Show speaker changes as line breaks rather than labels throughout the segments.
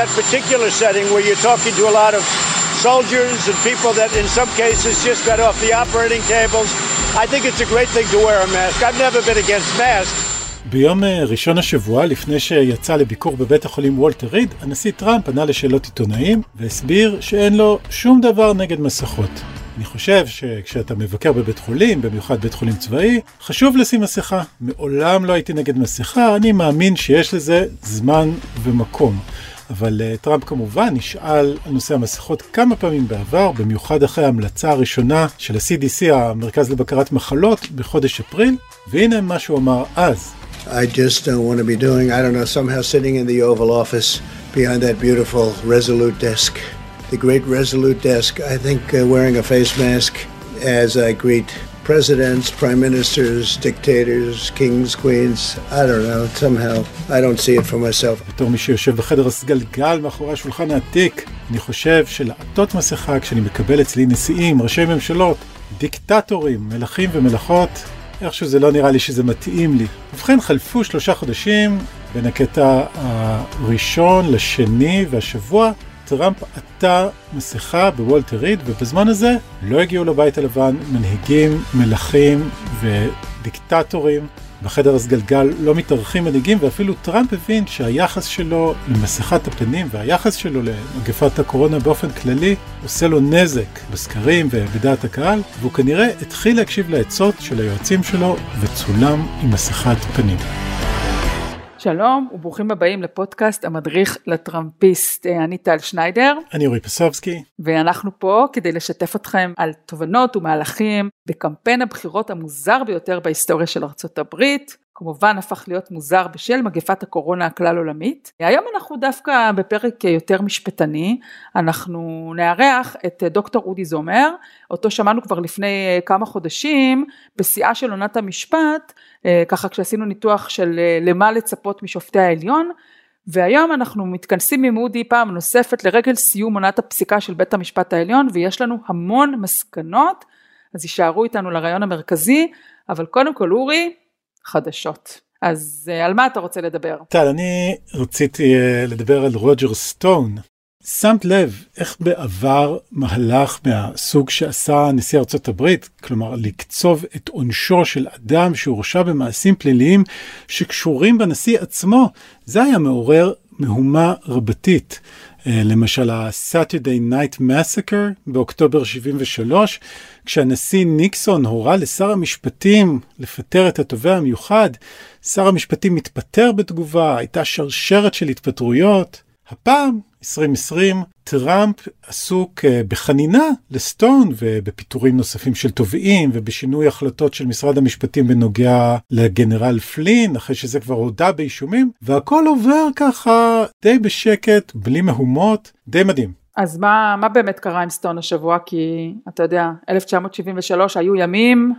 that particular setting where you're talking to a lot of soldiers and people that in some cases just got off the operating tables. I think it's a great thing to wear a mask. I've never been against masks.
ביום ראשון השבוע, לפני שיצא לביקור בבית החולים וולטר ריד, הנשיא טראמפ ענה לשאלות עיתונאים והסביר שאין לו שום דבר נגד מסכות. אני חושב שכשאתה מבקר בבית חולים, במיוחד בית חולים צבאי, חשוב לשים מסכה. מעולם לא הייתי נגד מסכה, אני מאמין שיש לזה זמן ומקום. אבל uh, טראמפ כמובן נשאל על נושא המסכות כמה פעמים בעבר, במיוחד אחרי ההמלצה הראשונה של ה-CDC, המרכז לבקרת מחלות, בחודש אפריל, והנה מה שהוא אמר אז.
I just don't want to be doing, I don't know, somehow sitting in the Oval Office behind that beautiful Resolute desk. The great Resolute desk. I think uh, wearing a face mask as I greet presidents, prime ministers, dictators, kings, queens, I don't know, somehow I don't see it for myself.
בתור מי שיושב בחדר הסגלגל מאחורי השולחן העתיק, אני חושב שלעטות מסכה כשאני מקבל אצלי נשיאים, ראשי ממשלות, דיקטטורים, מלכים ומלכות, איכשהו זה לא נראה לי שזה מתאים לי. ובכן, חלפו שלושה חודשים בין הקטע הראשון לשני והשבוע. טראמפ עטה מסכה בוולטר ריד, ובזמן הזה לא הגיעו לבית הלבן מנהיגים, מלכים ודיקטטורים. בחדר הסגלגל לא מתארחים מנהיגים, ואפילו טראמפ הבין שהיחס שלו למסכת הפנים והיחס שלו למגפת הקורונה באופן כללי עושה לו נזק בסקרים ובדעת הקהל, והוא כנראה התחיל להקשיב לעצות של היועצים שלו וצולם עם מסכת פנים.
שלום וברוכים הבאים לפודקאסט המדריך לטראמפיסט. אה, אני טל שניידר.
אני אורי פסובסקי.
ואנחנו פה כדי לשתף אתכם על תובנות ומהלכים בקמפיין הבחירות המוזר ביותר בהיסטוריה של ארצות הברית. כמובן הפך להיות מוזר בשל מגפת הקורונה הכלל עולמית. היום אנחנו דווקא בפרק יותר משפטני, אנחנו נארח את דוקטור אודי זומר, אותו שמענו כבר לפני כמה חודשים בשיאה של עונת המשפט, ככה כשעשינו ניתוח של למה לצפות משופטי העליון, והיום אנחנו מתכנסים עם אודי פעם נוספת לרגל סיום עונת הפסיקה של בית המשפט העליון ויש לנו המון מסקנות, אז יישארו איתנו לרעיון המרכזי, אבל קודם כל אורי, חדשות. אז אה, על מה אתה רוצה לדבר?
טל, אני רציתי אה, לדבר על רוג'ר סטון. שמת לב איך בעבר מהלך מהסוג שעשה נשיא ארצות הברית, כלומר לקצוב את עונשו של אדם שהורשע במעשים פליליים שקשורים בנשיא עצמו, זה היה מעורר מהומה רבתית. אה, למשל ה-Saturday Night Massacre באוקטובר 73, כשהנשיא ניקסון הורה לשר המשפטים לפטר את התובע המיוחד, שר המשפטים מתפטר בתגובה, הייתה שרשרת של התפטרויות. הפעם 2020, טראמפ עסוק אה, בחנינה לסטון ובפיטורים נוספים של תובעים ובשינוי החלטות של משרד המשפטים בנוגע לגנרל פלין, אחרי שזה כבר הודה באישומים, והכל עובר ככה די בשקט, בלי מהומות, די מדהים.
אז מה, מה באמת קרה עם סטון השבוע? כי אתה יודע, 1973 היו ימים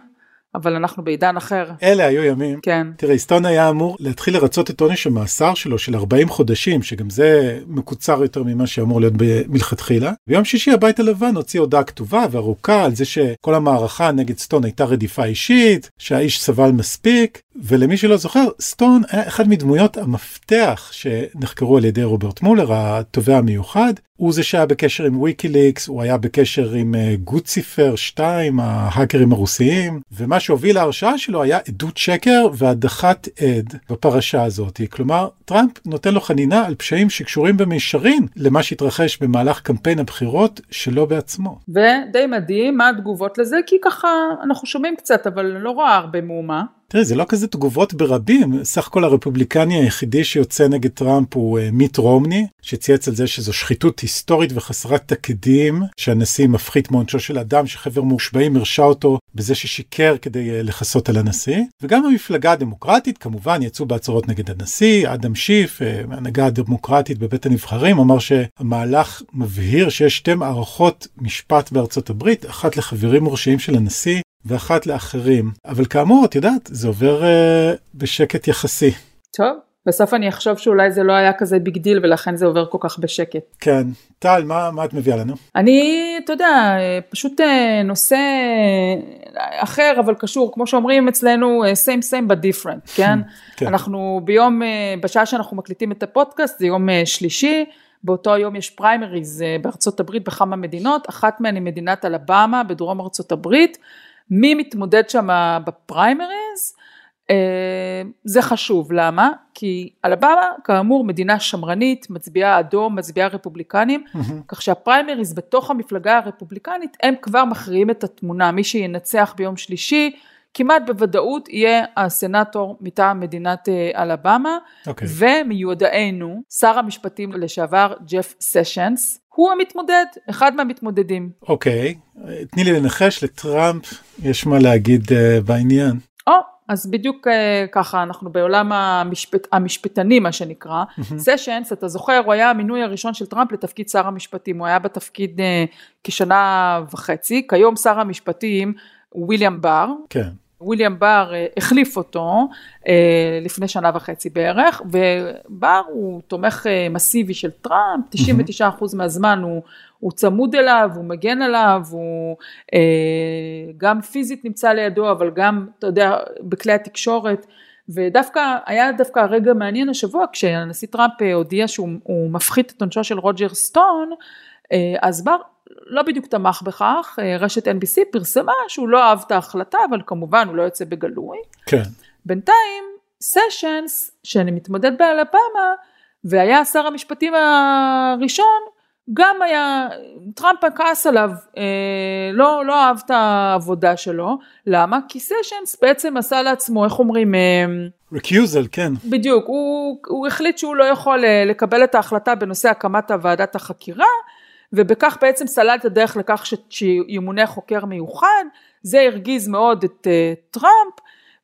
אבל אנחנו בעידן אחר.
אלה היו ימים.
כן.
תראה, סטון היה אמור להתחיל לרצות את עונש המאסר שלו של 40 חודשים, שגם זה מקוצר יותר ממה שאמור להיות מלכתחילה. ביום שישי הבית הלבן הוציא הודעה כתובה וארוכה על זה שכל המערכה נגד סטון הייתה רדיפה אישית, שהאיש סבל מספיק, ולמי שלא זוכר, סטון היה אחד מדמויות המפתח שנחקרו על ידי רוברט מולר, התובע המיוחד. הוא זה שהיה בקשר עם ויקיליקס, הוא היה בקשר עם אה, גוציפר 2, ההאקרים הרוסיים, ומה שהוביל להרשעה שלו היה עדות שקר והדחת עד בפרשה הזאת. כלומר, טראמפ נותן לו חנינה על פשעים שקשורים במישרין למה שהתרחש במהלך קמפיין הבחירות שלו בעצמו.
ודי מדהים מה התגובות לזה, כי ככה אנחנו שומעים קצת, אבל לא רואה הרבה מהומה.
תראי, זה לא כזה תגובות ברבים, סך הכל הרפובליקני היחידי שיוצא נגד טראמפ הוא uh, מיט רומני, שצייץ על זה שזו שחיתות היסטורית וחסרת תקדים, שהנשיא מפחית מעונשו של אדם שחבר מושבעים הרשע אותו בזה ששיקר כדי uh, לכסות על הנשיא, וגם המפלגה הדמוקרטית כמובן יצאו בהצהרות נגד הנשיא, אדם שיף, uh, ההנהגה הדמוקרטית בבית הנבחרים, אמר שהמהלך מבהיר שיש שתי מערכות משפט בארצות הברית, אחת לחברים מורשעים של הנשיא ואחת לאחרים. אבל כאמור, את יודעת, זה עובר אה, בשקט יחסי.
טוב, בסוף אני אחשוב שאולי זה לא היה כזה big deal ולכן זה עובר כל כך בשקט.
כן. טל, מה, מה את מביאה לנו?
אני, אתה יודע, פשוט אה, נושא אחר אבל קשור, כמו שאומרים אצלנו, אה, same same but different, כן? כן. אנחנו ביום, בשעה שאנחנו מקליטים את הפודקאסט, זה יום שלישי, באותו היום יש פריימריז בארצות הברית בכמה מדינות, אחת מהן היא מדינת אלבמה בדרום ארצות הברית, מי מתמודד שם בפריימריז? אה, זה חשוב, למה? כי אלבמה כאמור מדינה שמרנית, מצביעה אדום, מצביעה רפובליקנים, כך שהפריימריז בתוך המפלגה הרפובליקנית הם כבר מכריעים את התמונה, מי שינצח ביום שלישי כמעט בוודאות יהיה הסנאטור מטעם מדינת אה, אלבמה, okay. אוקיי. ומיודענו שר המשפטים לשעבר ג'ף סשנס, הוא המתמודד, אחד מהמתמודדים.
אוקיי, okay. תני לי לנחש, לטראמפ יש מה להגיד uh, בעניין.
או, oh, אז בדיוק uh, ככה אנחנו בעולם המשפט, המשפטני מה שנקרא, סשנס, אתה זוכר, הוא היה המינוי הראשון של טראמפ לתפקיד שר המשפטים, הוא היה בתפקיד uh, כשנה וחצי, כיום שר המשפטים וויליאם בר.
כן.
וויליאם בר אה, החליף אותו אה, לפני שנה וחצי בערך, ובר הוא תומך אה, מסיבי של טראמפ, 99% מהזמן הוא, הוא צמוד אליו, הוא מגן עליו, הוא גם פיזית נמצא לידו, אבל גם, אתה יודע, בכלי התקשורת. ודווקא, היה דווקא רגע מעניין השבוע, כשהנשיא טראמפ הודיע שהוא מפחית את עונשו של רוג'ר סטון, אז בר לא בדיוק תמך בכך, אה, רשת NBC פרסמה שהוא לא אהב את ההחלטה, אבל כמובן הוא לא יוצא בגלוי.
כן.
בינתיים, סשנס, שאני מתמודד באלבמה, והיה שר המשפטים הראשון, גם היה, טראמפ כעס עליו, אה, לא, לא אהב את העבודה שלו, למה? כי סשנס בעצם עשה לעצמו, איך אומרים?
רקיוזל, כן.
בדיוק, הוא, הוא החליט שהוא לא יכול אה, לקבל את ההחלטה בנושא הקמת ועדת החקירה, ובכך בעצם סלל את הדרך לכך שימונה חוקר מיוחד, זה הרגיז מאוד את uh, טראמפ,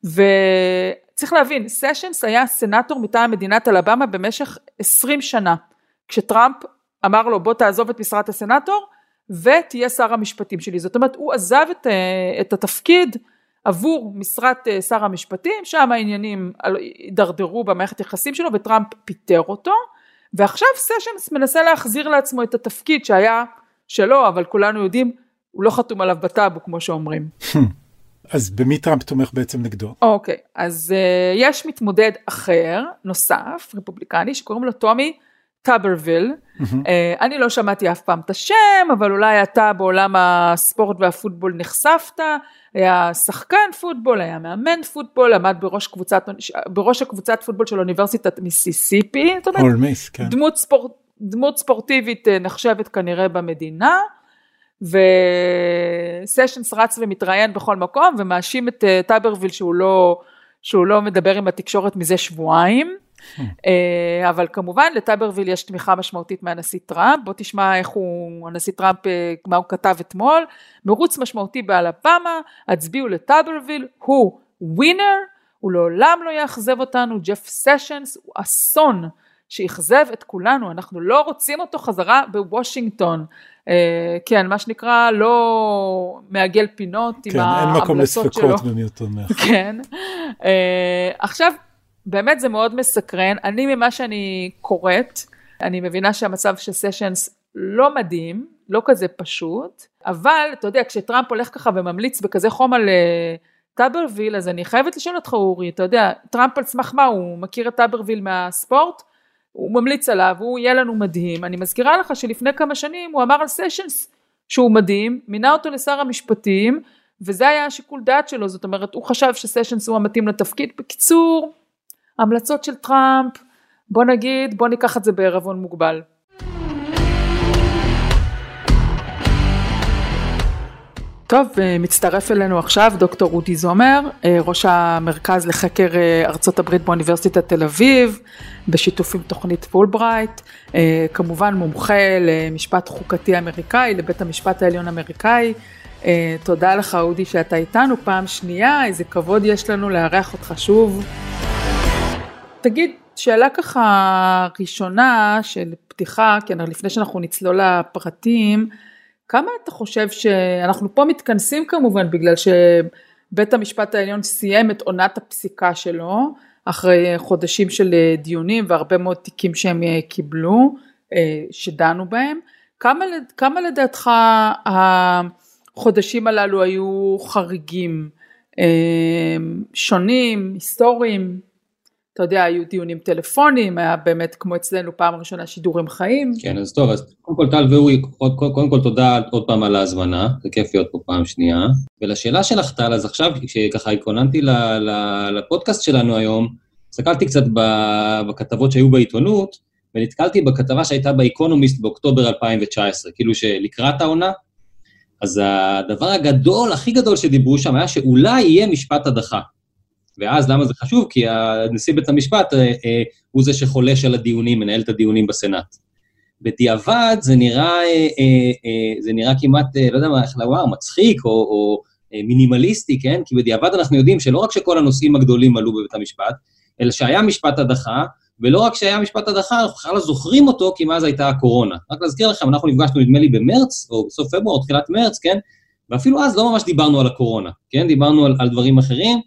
וצריך להבין, סשנס היה סנאטור מטעם מדינת אלבמה במשך 20 שנה, כשטראמפ אמר לו בוא תעזוב את משרת הסנאטור ותהיה שר המשפטים שלי, זאת אומרת הוא עזב את, uh, את התפקיד עבור משרת uh, שר המשפטים, שם העניינים הידרדרו במערכת יחסים שלו וטראמפ פיטר אותו, ועכשיו סשנס מנסה להחזיר לעצמו את התפקיד שהיה שלו, אבל כולנו יודעים, הוא לא חתום עליו בטאבו כמו שאומרים.
אז במי טראמפ תומך בעצם נגדו?
אוקיי, okay, אז uh, יש מתמודד אחר, נוסף, רפובליקני, שקוראים לו טומי טאברוויל. Mm-hmm. אה, אני לא שמעתי אף פעם את השם, אבל אולי אתה בעולם הספורט והפוטבול נחשפת. היה שחקן פוטבול, היה מאמן פוטבול, עמד בראש, קבוצת, בראש הקבוצת פוטבול של אוניברסיטת מיסיסיפי, זאת אומרת,
מיס, כן.
דמות, ספור, דמות ספורטיבית אה, נחשבת כנראה במדינה, וסשנס רץ ומתראיין בכל מקום ומאשים את אה, טאברוויל שהוא לא, שהוא לא מדבר עם התקשורת מזה שבועיים. אה, אבל כמובן לטאברוויל יש תמיכה משמעותית מהנשיא טראמפ, בוא תשמע איך הוא, הנשיא טראמפ, אה, מה הוא כתב אתמול, מרוץ משמעותי באלבמה, הצביעו לטאברוויל, הוא winner, הוא לעולם לא יאכזב אותנו, ג'ף סשנס הוא אסון שאכזב את כולנו, אנחנו לא רוצים אותו חזרה בוושינגטון. Uh, כן, מה שנקרא לא מעגל פינות
כן, עם ההמלצות שלו. כן, אין מקום לספקות אותו
כן. אה, עכשיו, באמת זה מאוד מסקרן, אני ממה שאני קוראת, אני מבינה שהמצב של סשנס לא מדהים, לא כזה פשוט, אבל אתה יודע, כשטראמפ הולך ככה וממליץ בכזה חום על אה, טאברוויל, אז אני חייבת לשאול אותך אורי, אתה יודע, טראמפ על סמך מה, הוא מכיר את טאברוויל מהספורט? הוא ממליץ עליו, הוא יהיה לנו מדהים. אני מזכירה לך שלפני כמה שנים הוא אמר על סשנס שהוא מדהים, מינה אותו לשר המשפטים, וזה היה השיקול דעת שלו, זאת אומרת, הוא חשב שסשנס הוא המתאים לתפקיד. בקיצור, המלצות של טראמפ, בוא נגיד, בוא ניקח את זה בערבון מוגבל. טוב, אה, מצטרף אלינו עכשיו דוקטור רודי זומר, אה, ראש המרכז לחקר אה, ארצות הברית באוניברסיטת תל אביב, בשיתוף עם תוכנית פולברייט, כמובן מומחה למשפט חוקתי אמריקאי, לבית המשפט העליון האמריקאי. תודה לך אודי שאתה איתנו פעם שנייה, איזה כבוד יש לנו לארח אותך שוב. תגיד, שאלה ככה ראשונה של פתיחה, כן, לפני שאנחנו נצלול לפרטים, כמה אתה חושב שאנחנו פה מתכנסים כמובן בגלל שבית המשפט העליון סיים את עונת הפסיקה שלו, אחרי חודשים של דיונים והרבה מאוד תיקים שהם קיבלו, שדנו בהם. כמה, כמה לדעתך החודשים הללו היו חריגים, שונים, היסטוריים? אתה יודע, היו דיונים טלפוניים, היה באמת כמו אצלנו פעם ראשונה שידורים חיים.
כן, אז טוב, אז קודם כל טל ואורי, קודם כל תודה עוד פעם על ההזמנה, זה כיף להיות פה פעם שנייה. ולשאלה שלך טל, אז עכשיו, כשככה התכוננתי לפודקאסט שלנו היום, הסתכלתי קצת בכתבות שהיו בעיתונות, ונתקלתי בכתבה שהייתה באקונומיסט באוקטובר 2019, כאילו שלקראת העונה, אז הדבר הגדול, הכי גדול שדיברו שם היה שאולי יהיה משפט הדחה. ואז למה זה חשוב? כי נשיא בית המשפט אה, אה, הוא זה שחולש על הדיונים, מנהל את הדיונים בסנאט. בדיעבד זה נראה, אה, אה, אה, זה נראה כמעט, אה, לא יודע מה, איך לומר, מצחיק או, או אה, מינימליסטי, כן? כי בדיעבד אנחנו יודעים שלא רק שכל הנושאים הגדולים עלו בבית המשפט, אלא שהיה משפט הדחה, ולא רק שהיה משפט הדחה, אנחנו בכלל לא זוכרים אותו, כי מאז הייתה הקורונה. רק להזכיר לכם, אנחנו נפגשנו, נדמה לי, במרץ, או בסוף פברואר, או תחילת מרץ, כן? ואפילו אז לא ממש דיברנו על הקורונה, כן? דיברנו על, על דברים אחרים,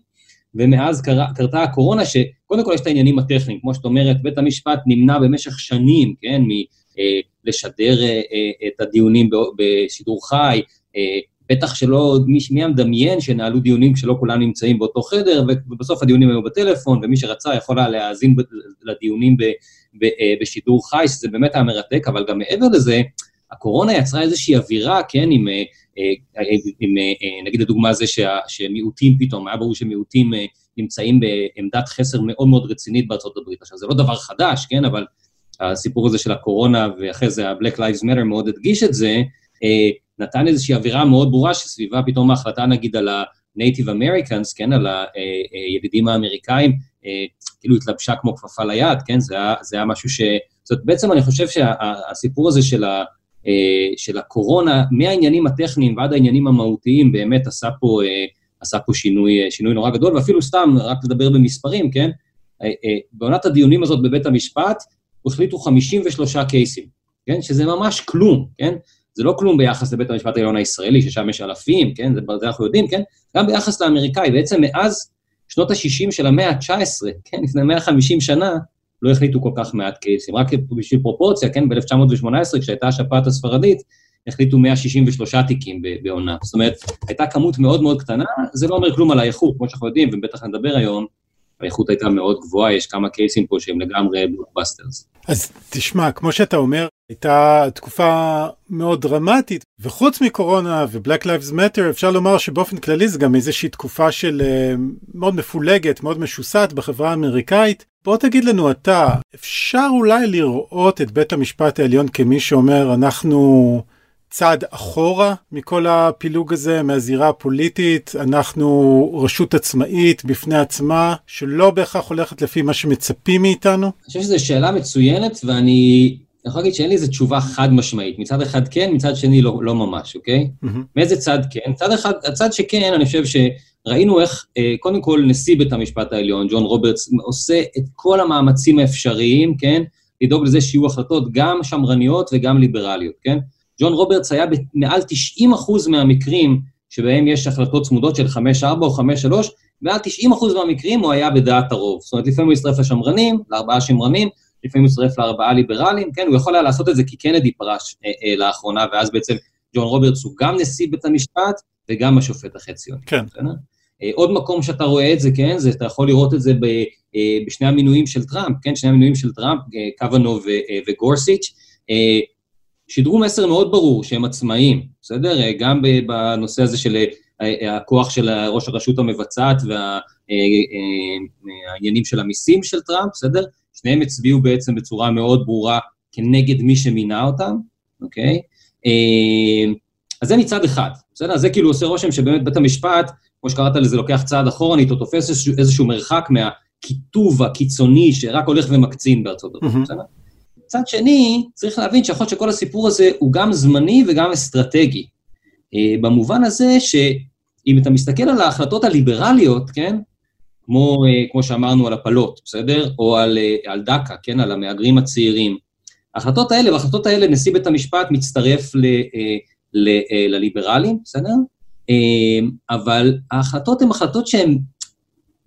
ומאז קרה, קרתה הקורונה, שקודם כל יש את העניינים הטכניים, כמו שאת אומרת, בית המשפט נמנע במשך שנים, כן? מלשדר אה, אה, את הדיונים בשידור חי, אה, בטח שלא, מי, מי המדמיין שנהלו דיונים כשלא כולם נמצאים באותו חדר, ובסוף הדיונים היו בטלפון, ומי שרצה יכול היה להאזין לדיונים ב, ב, אה, בשידור חי, שזה באמת היה מרתק, אבל גם מעבר לזה, הקורונה יצרה איזושהי אווירה, כן, עם, אה, אה, עם נגיד הדוגמה זה שה, שמיעוטים פתאום, היה ברור שמיעוטים נמצאים בעמדת חסר מאוד מאוד רצינית בארצות הברית. עכשיו, זה לא דבר חדש, כן, אבל הסיפור הזה של הקורונה, ואחרי זה ה-Black Lives Matter מאוד הדגיש את זה, נתן איזושהי אווירה מאוד ברורה שסביבה פתאום ההחלטה נגיד על ה-Native Americans, כן, על הידידים האמריקאים, אה, כאילו התלבשה כמו כפפה ליד, כן, זה היה, זה היה משהו ש... זאת אומרת, בעצם אני חושב שהסיפור הזה של, ה, אה, של הקורונה, מהעניינים הטכניים ועד העניינים המהותיים, באמת עשה פה, אה, עשה פה שינוי, שינוי נורא גדול, ואפילו סתם, רק לדבר במספרים, כן, בעונת הדיונים הזאת בבית המשפט, החליטו 53 קייסים, כן, שזה ממש כלום, כן? זה לא כלום ביחס לבית המשפט העליון הישראלי, ששם יש אלפים, כן, זה, זה אנחנו יודעים, כן, גם ביחס לאמריקאי, בעצם מאז שנות ה-60 של המאה ה-19, כן, לפני 150 שנה, לא החליטו כל כך מעט קייסים. רק בשביל פרופורציה, כן, ב-1918, כשהייתה השפעת הספרדית, החליטו 163 תיקים בעונה. זאת אומרת, הייתה כמות מאוד מאוד קטנה, זה לא אומר כלום על האיכות, כמו שאנחנו יודעים, ובטח נדבר היום, האיכות הייתה מאוד גבוהה, יש כמה קייסים פה שהם לגמרי בלוקבאסטרס.
אז תשמע, כמו שאתה אומר, הייתה תקופה מאוד דרמטית, וחוץ מקורונה ו-Black Lives Matter, אפשר לומר שבאופן כללי זה גם איזושהי תקופה של uh, מאוד מפולגת, מאוד משוסעת בחברה האמריקאית. בוא תגיד לנו אתה, אפשר אולי לראות את בית המשפט העליון כמי שאומר, אנחנו... צעד אחורה מכל הפילוג הזה, מהזירה הפוליטית. אנחנו רשות עצמאית בפני עצמה, שלא בהכרח הולכת לפי מה שמצפים מאיתנו. אני
חושב שזו שאלה מצוינת, ואני יכול להגיד שאין לי איזו תשובה חד משמעית. מצד אחד כן, מצד שני לא, לא ממש, אוקיי? Mm-hmm. מאיזה צד כן? מצד אחד, הצד שכן, אני חושב שראינו איך, אה, קודם כל, נשיא בית המשפט העליון, ג'ון רוברטס, עושה את כל המאמצים האפשריים, כן? לדאוג לזה שיהיו החלטות גם שמרניות וגם ליברליות, כן? ג'ון רוברטס היה במעל 90% מהמקרים שבהם יש החלטות צמודות של 5-4 או 5-3, מעל 90% מהמקרים הוא היה בדעת הרוב. זאת אומרת, לפעמים הוא הצטרף לשמרנים, לארבעה שמרנים, לפעמים הוא הצטרף לארבעה ליברלים, כן, הוא יכול היה לעשות את זה כי קנדי פרש אה, אה, לאחרונה, ואז בעצם ג'ון רוברטס הוא גם נשיא בית המשפט וגם השופט החציוני.
כן.
אה, עוד מקום שאתה רואה את זה, כן, זה, אתה יכול לראות את זה ב, אה, בשני המינויים של טראמפ, כן, שני המינויים של טראמפ, אה, קוונו וגורסיץ', שידרו מסר מאוד ברור שהם עצמאיים, בסדר? גם בנושא הזה של הכוח של ראש הרשות המבצעת והעניינים של המיסים של טראמפ, בסדר? שניהם הצביעו בעצם בצורה מאוד ברורה כנגד מי שמינה אותם, אוקיי? אז זה מצד אחד, בסדר? זה כאילו עושה רושם שבאמת בית המשפט, כמו שקראת לזה, לוקח צעד אחורנית, או תופס איזשהו, איזשהו מרחק מהקיטוב הקיצוני שרק הולך ומקצין בארצות הברית, mm-hmm. בסדר? מצד שני, צריך להבין שיכול להיות שכל הסיפור הזה הוא גם זמני וגם אסטרטגי. אה, במובן הזה שאם אתה מסתכל על ההחלטות הליברליות, כן, כמו, אה, כמו שאמרנו על הפלות, בסדר? או על, אה, על דקה, כן, על המהגרים הצעירים. ההחלטות האלה, וההחלטות האלה, נשיא בית המשפט מצטרף ל, לליברלים, בסדר? אבל ההחלטות הן החלטות שהן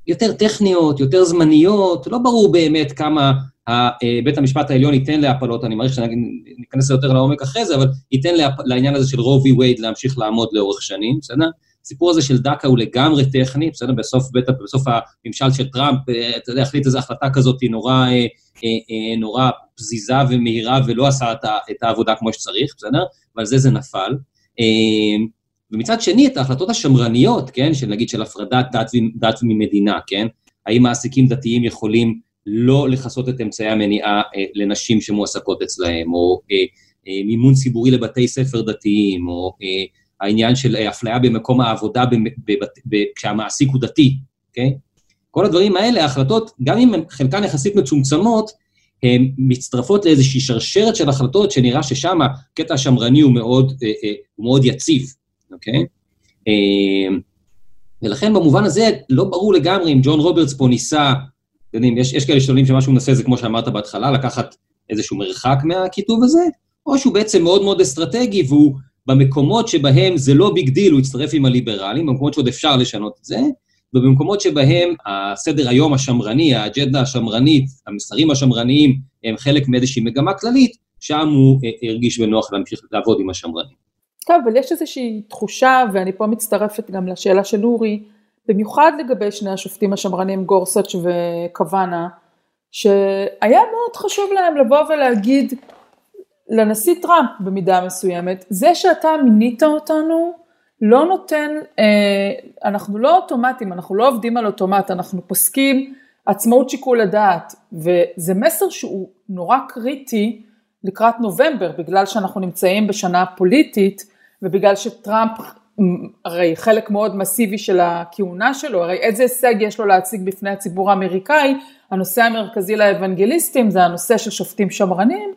יותר טכניות, יותר זמניות, לא ברור באמת כמה אה, בית המשפט העליון ייתן להפלות, אני מעריך שניכנס יותר לעומק אחרי זה, אבל ייתן לעניין הזה של רובי וייד להמשיך לעמוד לאורך שנים, בסדר? הסיפור הזה של דקה הוא לגמרי טכני, בסדר? בסוף, בית, בסוף הממשל של טראמפ, אה, אתה יודע, החליט איזו החלטה כזאת נורא, אה, אה, נורא פזיזה ומהירה ולא עשה את, העבודה כמו שצריך, בסדר? ועל זה זה נפל. ומצד שני, את ההחלטות השמרניות, כן, של נגיד של הפרדת דת, דת ממדינה, כן? האם מעסיקים דתיים יכולים לא לכסות את אמצעי המניעה לנשים שמועסקות אצלהם, או מימון ציבורי לבתי ספר דתיים, או העניין של אה, אפליה במקום העבודה כשהמעסיק הוא דתי, אוקיי? כל הדברים האלה, ההחלטות, גם אם חלקן יחסית מצומצמות, הן מצטרפות לאיזושהי שרשרת של החלטות שנראה ששם הקטע השמרני הוא מאוד, אה, אה, הוא מאוד יציב, אוקיי? ולכן במובן הזה לא ברור לגמרי אם ג'ון רוברטס פה ניסה, אתם יודעים, יש, יש כאלה שואלים שמה שהוא מנסה זה כמו שאמרת בהתחלה, לקחת איזשהו מרחק מהקיטוב הזה, או שהוא בעצם מאוד מאוד אסטרטגי והוא במקומות שבהם זה לא big deal, הוא יצטרף עם הליברלים, במקומות שעוד אפשר לשנות את זה, ובמקומות שבהם הסדר היום השמרני, האג'נדה השמרנית, המסרים השמרניים הם חלק מאיזושהי מגמה כללית, שם הוא אה, הרגיש בנוח להמשיך לעבוד עם השמרנים.
טוב, אבל יש איזושהי תחושה, ואני פה מצטרפת גם לשאלה של אורי, במיוחד לגבי שני השופטים השמרנים גורסץ' וקוואנה, שהיה מאוד חשוב להם לבוא ולהגיד, לנשיא טראמפ במידה מסוימת, זה שאתה מינית אותנו לא נותן, אה, אנחנו לא אוטומטים, אנחנו לא עובדים על אוטומט, אנחנו פוסקים עצמאות שיקול הדעת, וזה מסר שהוא נורא קריטי לקראת נובמבר, בגלל שאנחנו נמצאים בשנה פוליטית, ובגלל שטראמפ הרי חלק מאוד מסיבי של הכהונה שלו, הרי איזה הישג יש לו להציג בפני הציבור האמריקאי, הנושא המרכזי לאוונגליסטים זה הנושא של שופטים שמרנים,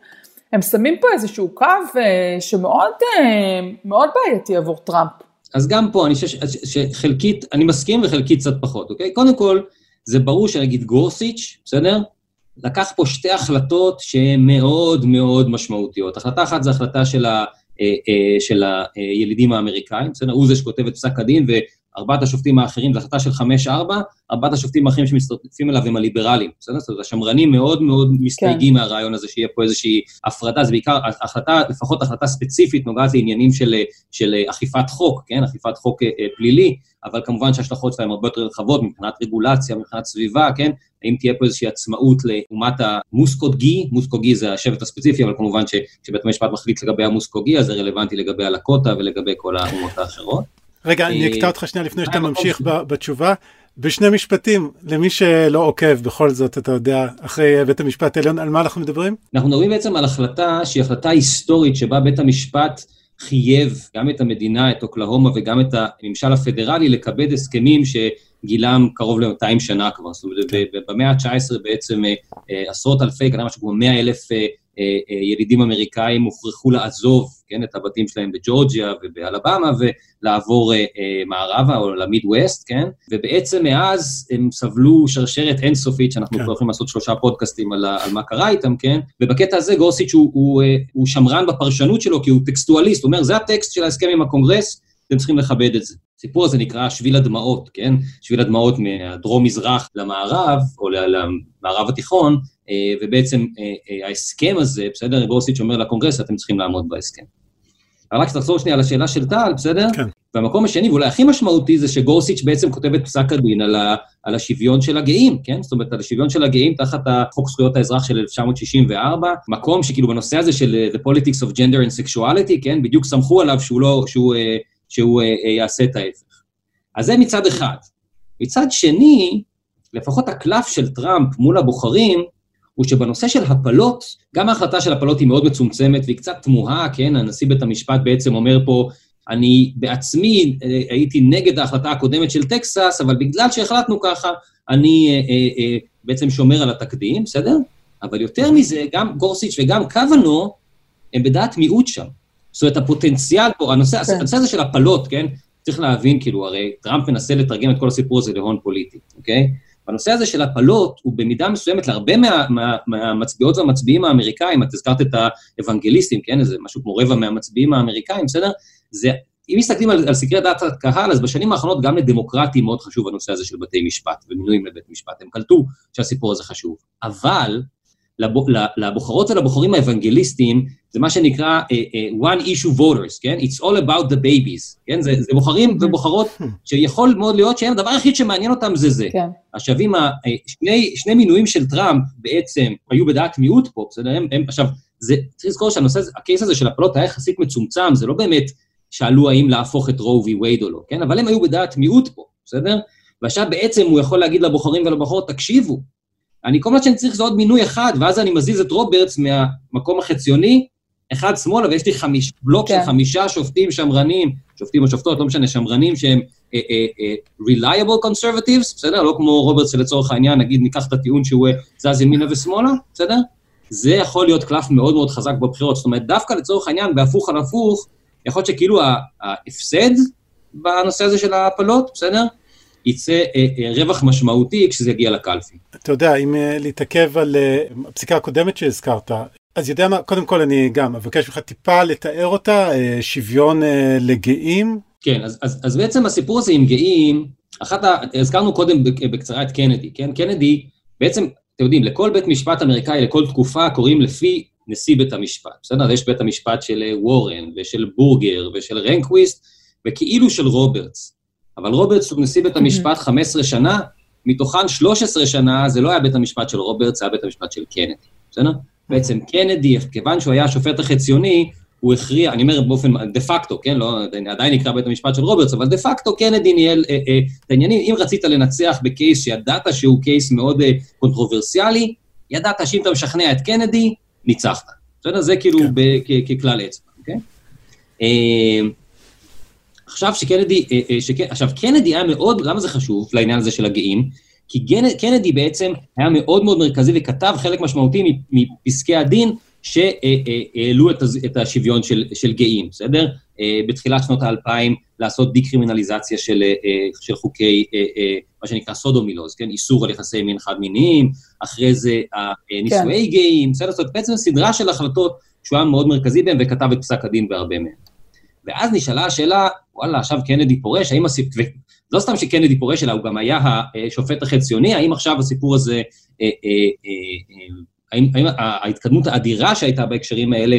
הם שמים פה איזשהו קו אה, שמאוד אה, מאוד בעייתי עבור טראמפ.
אז גם פה, אני חושב שחלקית, אני מסכים וחלקית קצת פחות, אוקיי? קודם כל, זה ברור שנגיד גורסיץ', בסדר? לקח פה שתי החלטות שהן מאוד מאוד משמעותיות. החלטה אחת זה החלטה של, ה, אה, של הילידים האמריקאים, בסדר? הוא זה שכותב את פסק הדין, ארבעת השופטים האחרים, זו החלטה של חמש-ארבע, ארבעת השופטים האחרים שמצטרפים אליו הם הליברלים, בסדר? זאת אומרת, השמרנים מאוד מאוד מסתייגים כן. מהרעיון הזה שיהיה פה איזושהי הפרדה, זה בעיקר החלטה, לפחות החלטה ספציפית נוגעת לעניינים של, של אכיפת חוק, כן? אכיפת חוק אה, פלילי, אבל כמובן שההשלכות שלהם הרבה יותר רחבות מבחינת רגולציה, מבחינת סביבה, כן? האם תהיה פה איזושהי עצמאות לאומת המוסקוגי, מוסקוגי זה השבט הספציפי, אבל כמובן שבית המשפט מחליט לגבי המוסקוגי, אז זה רלוונטי לגבי הלקוטה ולגבי כל האומות האחרות.
רגע, אני אקטע אותך שנייה לפני שאתה ממשיך בתשובה. בשני משפטים, למי שלא עוקב, בכל זאת, אתה יודע, אחרי בית המשפט העליון, על מה אנחנו מדברים?
אנחנו מדברים בעצם על החלטה שהיא החלטה היסטורית, שבה בית המשפט חייב גם את המדינה, את אוקלהומה וגם את הממשל הפדרלי לקבל הסכמים שגילם קרוב ל-200 שנה כבר. זאת אומרת, כן. במאה ה-19 בעצם אה, אה, עשרות אלפי, כנראה משהו כמו 100 אלף אה, ילידים אמריקאים הוכרחו לעזוב, כן, את הבתים שלהם בג'ורג'יה ובאלבמה ולעבור מערבה או למיד ווסט, כן, ובעצם מאז הם סבלו שרשרת אינסופית, שאנחנו כן. יכולים לעשות שלושה פודקאסטים על, על מה קרה איתם, כן, ובקטע הזה גורסיץ' הוא, הוא, הוא שמרן בפרשנות שלו כי הוא טקסטואליסט, הוא אומר, זה הטקסט של ההסכם עם הקונגרס, אתם צריכים לכבד את זה. הסיפור הזה נקרא שביל הדמעות, כן? שביל הדמעות מהדרום-מזרח למערב, או למערב התיכון, אה, ובעצם אה, אה, ההסכם הזה, בסדר? גורסיץ' אומר לקונגרס, אתם צריכים לעמוד בהסכם. אבל רק תחזור שנייה לשאלה של טל, בסדר? כן. והמקום השני, ואולי הכי משמעותי, זה שגורסיץ' בעצם כותב את פסק הדין על, ה, על השוויון של הגאים, כן? זאת אומרת, על השוויון של הגאים תחת חוק זכויות האזרח של 1964, מקום שכאילו בנושא הזה של The Politics of Gender and Sexuality, כן? בדיוק סמכו עליו שהוא לא, שהוא, שהוא יעשה את ההפך. אז זה מצד אחד. מצד שני, לפחות הקלף של טראמפ מול הבוחרים, הוא שבנושא של הפלות, גם ההחלטה של הפלות היא מאוד מצומצמת והיא קצת תמוהה, כן? הנשיא בית המשפט בעצם אומר פה, אני בעצמי אה, הייתי נגד ההחלטה הקודמת של טקסס, אבל בגלל שהחלטנו ככה, אני אה, אה, אה, בעצם שומר על התקדים, בסדר? אבל יותר מזה, גם גורסיץ' וגם קוונו, הם בדעת מיעוט שם. זאת אומרת, הפוטנציאל פה, הנושא, כן. הנושא הזה של הפלות, כן? צריך להבין, כאילו, הרי טראמפ מנסה לתרגם את כל הסיפור הזה להון פוליטי, אוקיי? בנושא הזה של הפלות, הוא במידה מסוימת להרבה מה, מה, מהמצביעות והמצביעים האמריקאים, את הזכרת את האוונגליסטים, כן, איזה משהו כמו רבע מהמצביעים האמריקאים, בסדר? זה, אם מסתכלים על, על סקרי דעת הקהל, אז בשנים האחרונות גם לדמוקרטים מאוד חשוב הנושא הזה של בתי משפט ומינויים לבית משפט. הם קלטו שהסיפור הזה חשוב. אבל לבוחרות ולבוחרים האוונגליסטים, זה מה שנקרא uh, uh, one issue voters, כן? It's all about the babies, כן? זה, זה בוחרים. ובוחרות שיכול מאוד להיות שהם, הדבר היחיד שמעניין אותם זה זה. כן. עכשיו, אם שני, שני מינויים של טראמפ בעצם היו בדעת מיעוט פה, בסדר? הם, הם, עכשיו, זה, צריך לזכור שהנושא, הקייס הזה של הפלות היה יחסית מצומצם, זה לא באמת שאלו האם להפוך את רו וי וייד או לא, כן? אבל הם היו בדעת מיעוט פה, בסדר? ועכשיו בעצם הוא יכול להגיד לבוחרים ולבוחרות, תקשיבו, אני כל מה שאני צריך זה עוד מינוי אחד, ואז אני מזיז את רוברטס מהמקום החציוני, אחד שמאלה, ויש לי חמיש, בלוק כן. של חמישה שופטים שמרנים, שופטים או שופטות, לא משנה, שמרנים שהם uh, uh, uh, reliable conservatives, בסדר? לא כמו רוברטס שלצורך העניין, נגיד ניקח את הטיעון שהוא זז ימינה ושמאלה, בסדר? זה יכול להיות קלף מאוד מאוד חזק בבחירות. זאת אומרת, דווקא לצורך העניין, בהפוך על הפוך, יכול להיות שכאילו ההפסד בנושא הזה של ההפלות, בסדר? יצא אה, אה, רווח משמעותי כשזה יגיע לקלפי.
אתה יודע, אם אה, להתעכב על הפסיקה הקודמת שהזכרת, אז יודע מה, קודם כל אני גם אבקש ממך טיפה לתאר אותה, שוויון לגאים.
כן, אז, אז, אז בעצם הסיפור הזה עם גאים, אחת ה... הזכרנו קודם בקצרה את קנדי, כן? קנדי, בעצם, אתם יודעים, לכל בית משפט אמריקאי, לכל תקופה, קוראים לפי נשיא בית המשפט, בסדר? יש בית המשפט של וורן, ושל בורגר, ושל רנקוויסט, וכאילו של רוברטס. אבל רוברטס הוא נשיא בית המשפט 15 שנה, מתוכן 13 שנה זה לא היה בית המשפט של רוברטס, זה היה בית המשפט של קנדי, בסדר? בעצם קנדי, כיוון שהוא היה השופט החציוני, הוא הכריע, אני אומר באופן דה פקטו, כן, לא, עדיין נקרא בית המשפט של רוברטס, אבל דה פקטו קנדי ניהל אה, אה, את העניינים. אם רצית לנצח ב case שידעת שהוא case מאוד אה, קונטרוברסיאלי, ידעת שאם אתה משכנע את קנדי, ניצחת. בסדר? זה כאילו כן. ככלל אצבע, אוקיי? אה, עכשיו שקנדי, אה, אה, שק... עכשיו קנדי היה מאוד, למה זה חשוב לעניין הזה של הגאים? כי גנ... קנדי בעצם היה מאוד מאוד מרכזי וכתב חלק משמעותי מפסקי הדין שהעלו את, את השוויון של, של גאים, בסדר? אה, בתחילת שנות האלפיים לעשות דיקרימינליזציה של, של חוקי, מה שנקרא סודומילוז, כן? איסור על יחסי מין חד-מיניים, אחרי זה נישואי כן. גאים, בסדר? זאת אומרת, בעצם סדרה של החלטות שהוא היה מאוד מרכזי בהן וכתב את פסק הדין בהרבה מהן. ואז נשאלה השאלה, וואלה, עכשיו קנדי פורש, האם הסיפור, לא סתם שקנדי פורש, אלא הוא גם היה השופט החציוני, האם עכשיו הסיפור הזה, אה, אה, אה, האם, האם ההתקדמות האדירה שהייתה בהקשרים האלה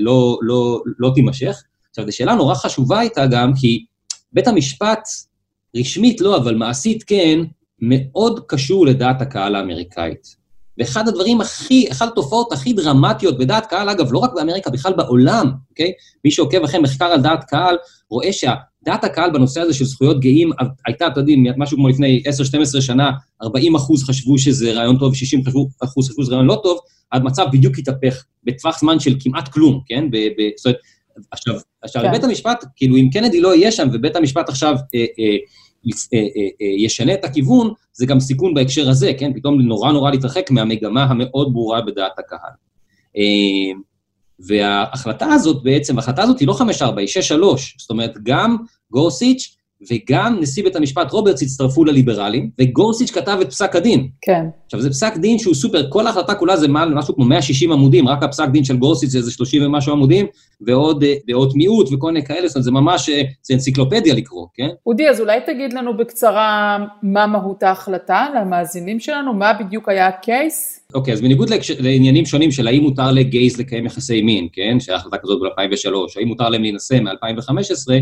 לא, לא, לא תימשך? עכשיו, זו שאלה נורא חשובה הייתה גם, כי בית המשפט, רשמית לא, אבל מעשית כן, מאוד קשור לדעת הקהל האמריקאית. ואחד הדברים הכי, אחת התופעות הכי דרמטיות בדעת קהל, אגב, לא רק באמריקה, בכלל בעולם, אוקיי? מי שעוקב אחרי מחקר על דעת קהל, רואה שהדעת הקהל בנושא הזה של זכויות גאים הייתה, אתם יודעים, משהו כמו לפני 10-12 שנה, 40 אחוז חשבו שזה רעיון טוב, 60 אחוז חשבו שזה רעיון לא טוב, המצב בדיוק התהפך בטווח זמן של כמעט כלום, כן? ב, ב, זאת אומרת, עכשיו, עכשיו כן. בית המשפט, כאילו, אם קנדי לא יהיה שם, ובית המשפט עכשיו אה, אה, ישנה את הכיוון, זה גם סיכון בהקשר הזה, כן? פתאום נורא נורא להתרחק מהמגמה המאוד ברורה בדעת הקהל. וההחלטה הזאת בעצם, ההחלטה הזאת היא לא 5-4, היא 6-3. זאת אומרת, גם גורסיץ' וגם נשיא בית המשפט רוברטס הצטרפו לליברלים, וגורסיץ' כתב את פסק הדין.
כן.
עכשיו, זה פסק דין שהוא סופר, כל ההחלטה כולה זה מעל משהו כמו 160 עמודים, רק הפסק דין של גורסיץ' זה איזה 30 ומשהו עמודים, ועוד אה, דעות מיעוט וכל מיני כאלה, זאת אומרת, זה ממש, אה, זה אנציקלופדיה לקרוא, כן?
אודי, אז אולי תגיד לנו בקצרה מה מהות ההחלטה למאזינים שלנו, מה בדיוק היה הקייס?
אוקיי, okay, אז בניגוד לעניינים שונים של האם מותר לגייז לקיים יחסי מין, כן, שהיה החלטה כזאת ב-2003, האם מותר להם להינשא מ-2015,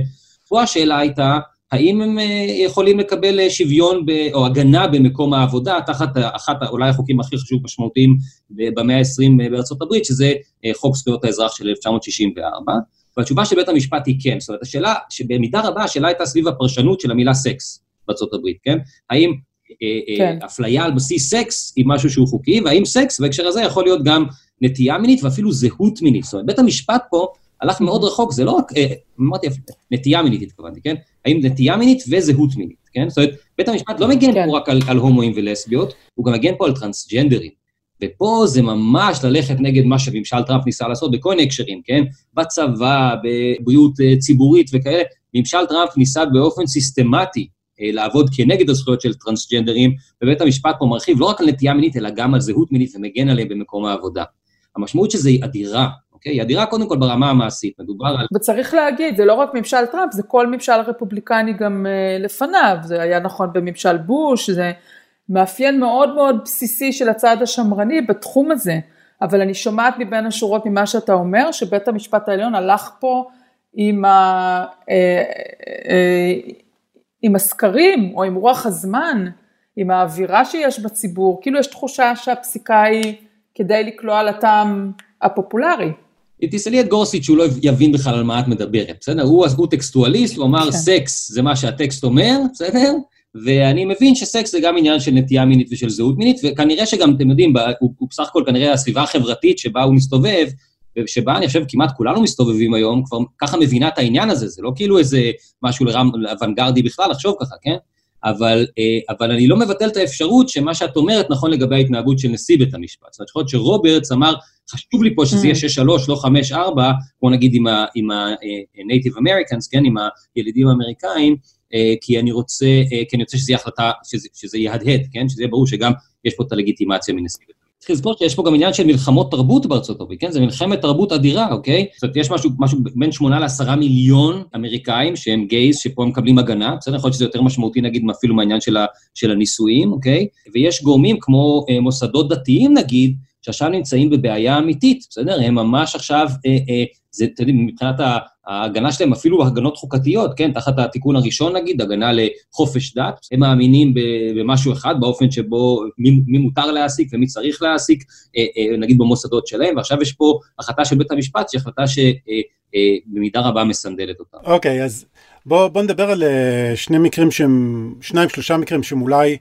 פה השאלה הייתה, האם הם אה, יכולים לקבל אה, שוויון ב, או הגנה במקום העבודה תחת אחת, אולי החוקים הכי חשוב משמעותיים במאה ה-20 בארצות הברית, שזה אה, חוק זכויות האזרח של 1964, והתשובה של בית המשפט היא כן. זאת אומרת, השאלה, שבמידה רבה השאלה הייתה סביב הפרשנות של המילה סקס בארצות הברית, כן? האם כן. אפליה על בסיס סקס היא משהו שהוא חוקי, והאם סקס בהקשר הזה יכול להיות גם נטייה מינית ואפילו זהות מינית. זאת אומרת, בית המשפט פה הלך מאוד רחוק, זה לא רק, אמרתי, נטייה מינית התכוונתי, כן? האם נטייה מינית וזהות מינית, כן? זאת אומרת, בית המשפט לא מגן כן. פה רק על, על הומואים ולסביות, הוא גם מגן פה על טרנסג'נדרים. ופה זה ממש ללכת נגד מה שממשל טראמפ ניסה לעשות בכל מיני הקשרים, כן? בצבא, בבריאות אה, ציבורית וכאלה. ממשל טראמפ ניסה באופן סיסטמטי אה, לעבוד כנגד הזכויות של טרנסג'נדרים, ובית המשפט פה מרחיב לא רק על נטייה מינית, אלא גם על זהות מינית ומגן עליהם במקום העבודה. המשמעות של זה היא אדירה, אוקיי? היא אדירה קודם כל ברמה המעשית, מדובר על...
וצריך להגיד, זה לא רק ממשל טראמפ, זה כל ממשל רפובליקני גם uh, לפניו, זה היה נכון בממשל בוש, זה מאפיין מאוד מאוד בסיסי של הצד השמרני בתחום הזה, אבל אני שומעת מבין השורות ממה שאתה אומר, שבית המשפט העליון הלך פה עם, ה, אה, אה, עם הסקרים או עם רוח הזמן, עם האווירה שיש בציבור, כאילו יש תחושה שהפסיקה היא כדי לקלוע על הטעם הפופולרי.
תשאלי את גורסיץ' שהוא לא יבין בכלל על מה את מדברת, בסדר? הוא, הוא טקסטואליסט, הוא אמר כן. סקס זה מה שהטקסט אומר, בסדר? ואני מבין שסקס זה גם עניין של נטייה מינית ושל זהות מינית, וכנראה שגם, אתם יודעים, הוא, הוא בסך הכל כנראה הסביבה החברתית שבה הוא מסתובב, ושבה אני חושב כמעט כולנו מסתובבים היום, כבר ככה מבינה את העניין הזה, זה לא כאילו איזה משהו לאוונגרדי בכלל לחשוב ככה, כן? אבל, אה, אבל אני לא מבטל את האפשרות שמה שאת אומרת נכון לגבי ההתנהגות של נשיא בית המשפט. זאת אומרת, יכול להיות שרוברטס אמר, חשוב לי פה שזה יהיה 6-3, mm. לא 5-4, כמו נגיד עם ה-Native Americans, כן, עם הילידים האמריקאים, אה, כי אני רוצה, אה, כי אני רוצה שזה יהיה החלטה, שזה, שזה יהדהד, כן? שזה יהיה ברור שגם יש פה את הלגיטימציה מנשיא בית צריך לזכור שיש פה גם עניין של מלחמות תרבות בארצות הברית, כן? זה מלחמת תרבות אדירה, אוקיי? זאת אומרת, יש משהו, משהו בין שמונה לעשרה מיליון אמריקאים שהם גייז, שפה הם מקבלים הגנה, בסדר? יכול להיות שזה יותר משמעותי, נגיד, אפילו מהעניין של, ה, של הנישואים, אוקיי? ויש גורמים כמו אה, מוסדות דתיים, נגיד, שעכשיו נמצאים בבעיה אמיתית, בסדר? הם ממש עכשיו, אה, אה, זה, אתם יודעים, מבחינת ההגנה שלהם, אפילו הגנות חוקתיות, כן? תחת התיקון הראשון, נגיד, הגנה לחופש דת, הם מאמינים במשהו אחד, באופן שבו מי, מי מותר להעסיק ומי צריך להעסיק, אה, אה, נגיד במוסדות שלהם, ועכשיו יש פה החלטה של בית המשפט, שהיא החלטה שבמידה אה, אה, רבה מסנדלת אותה.
אוקיי, okay, אז בואו בוא נדבר על אה, שני מקרים שהם, שניים, שלושה מקרים שהם אולי...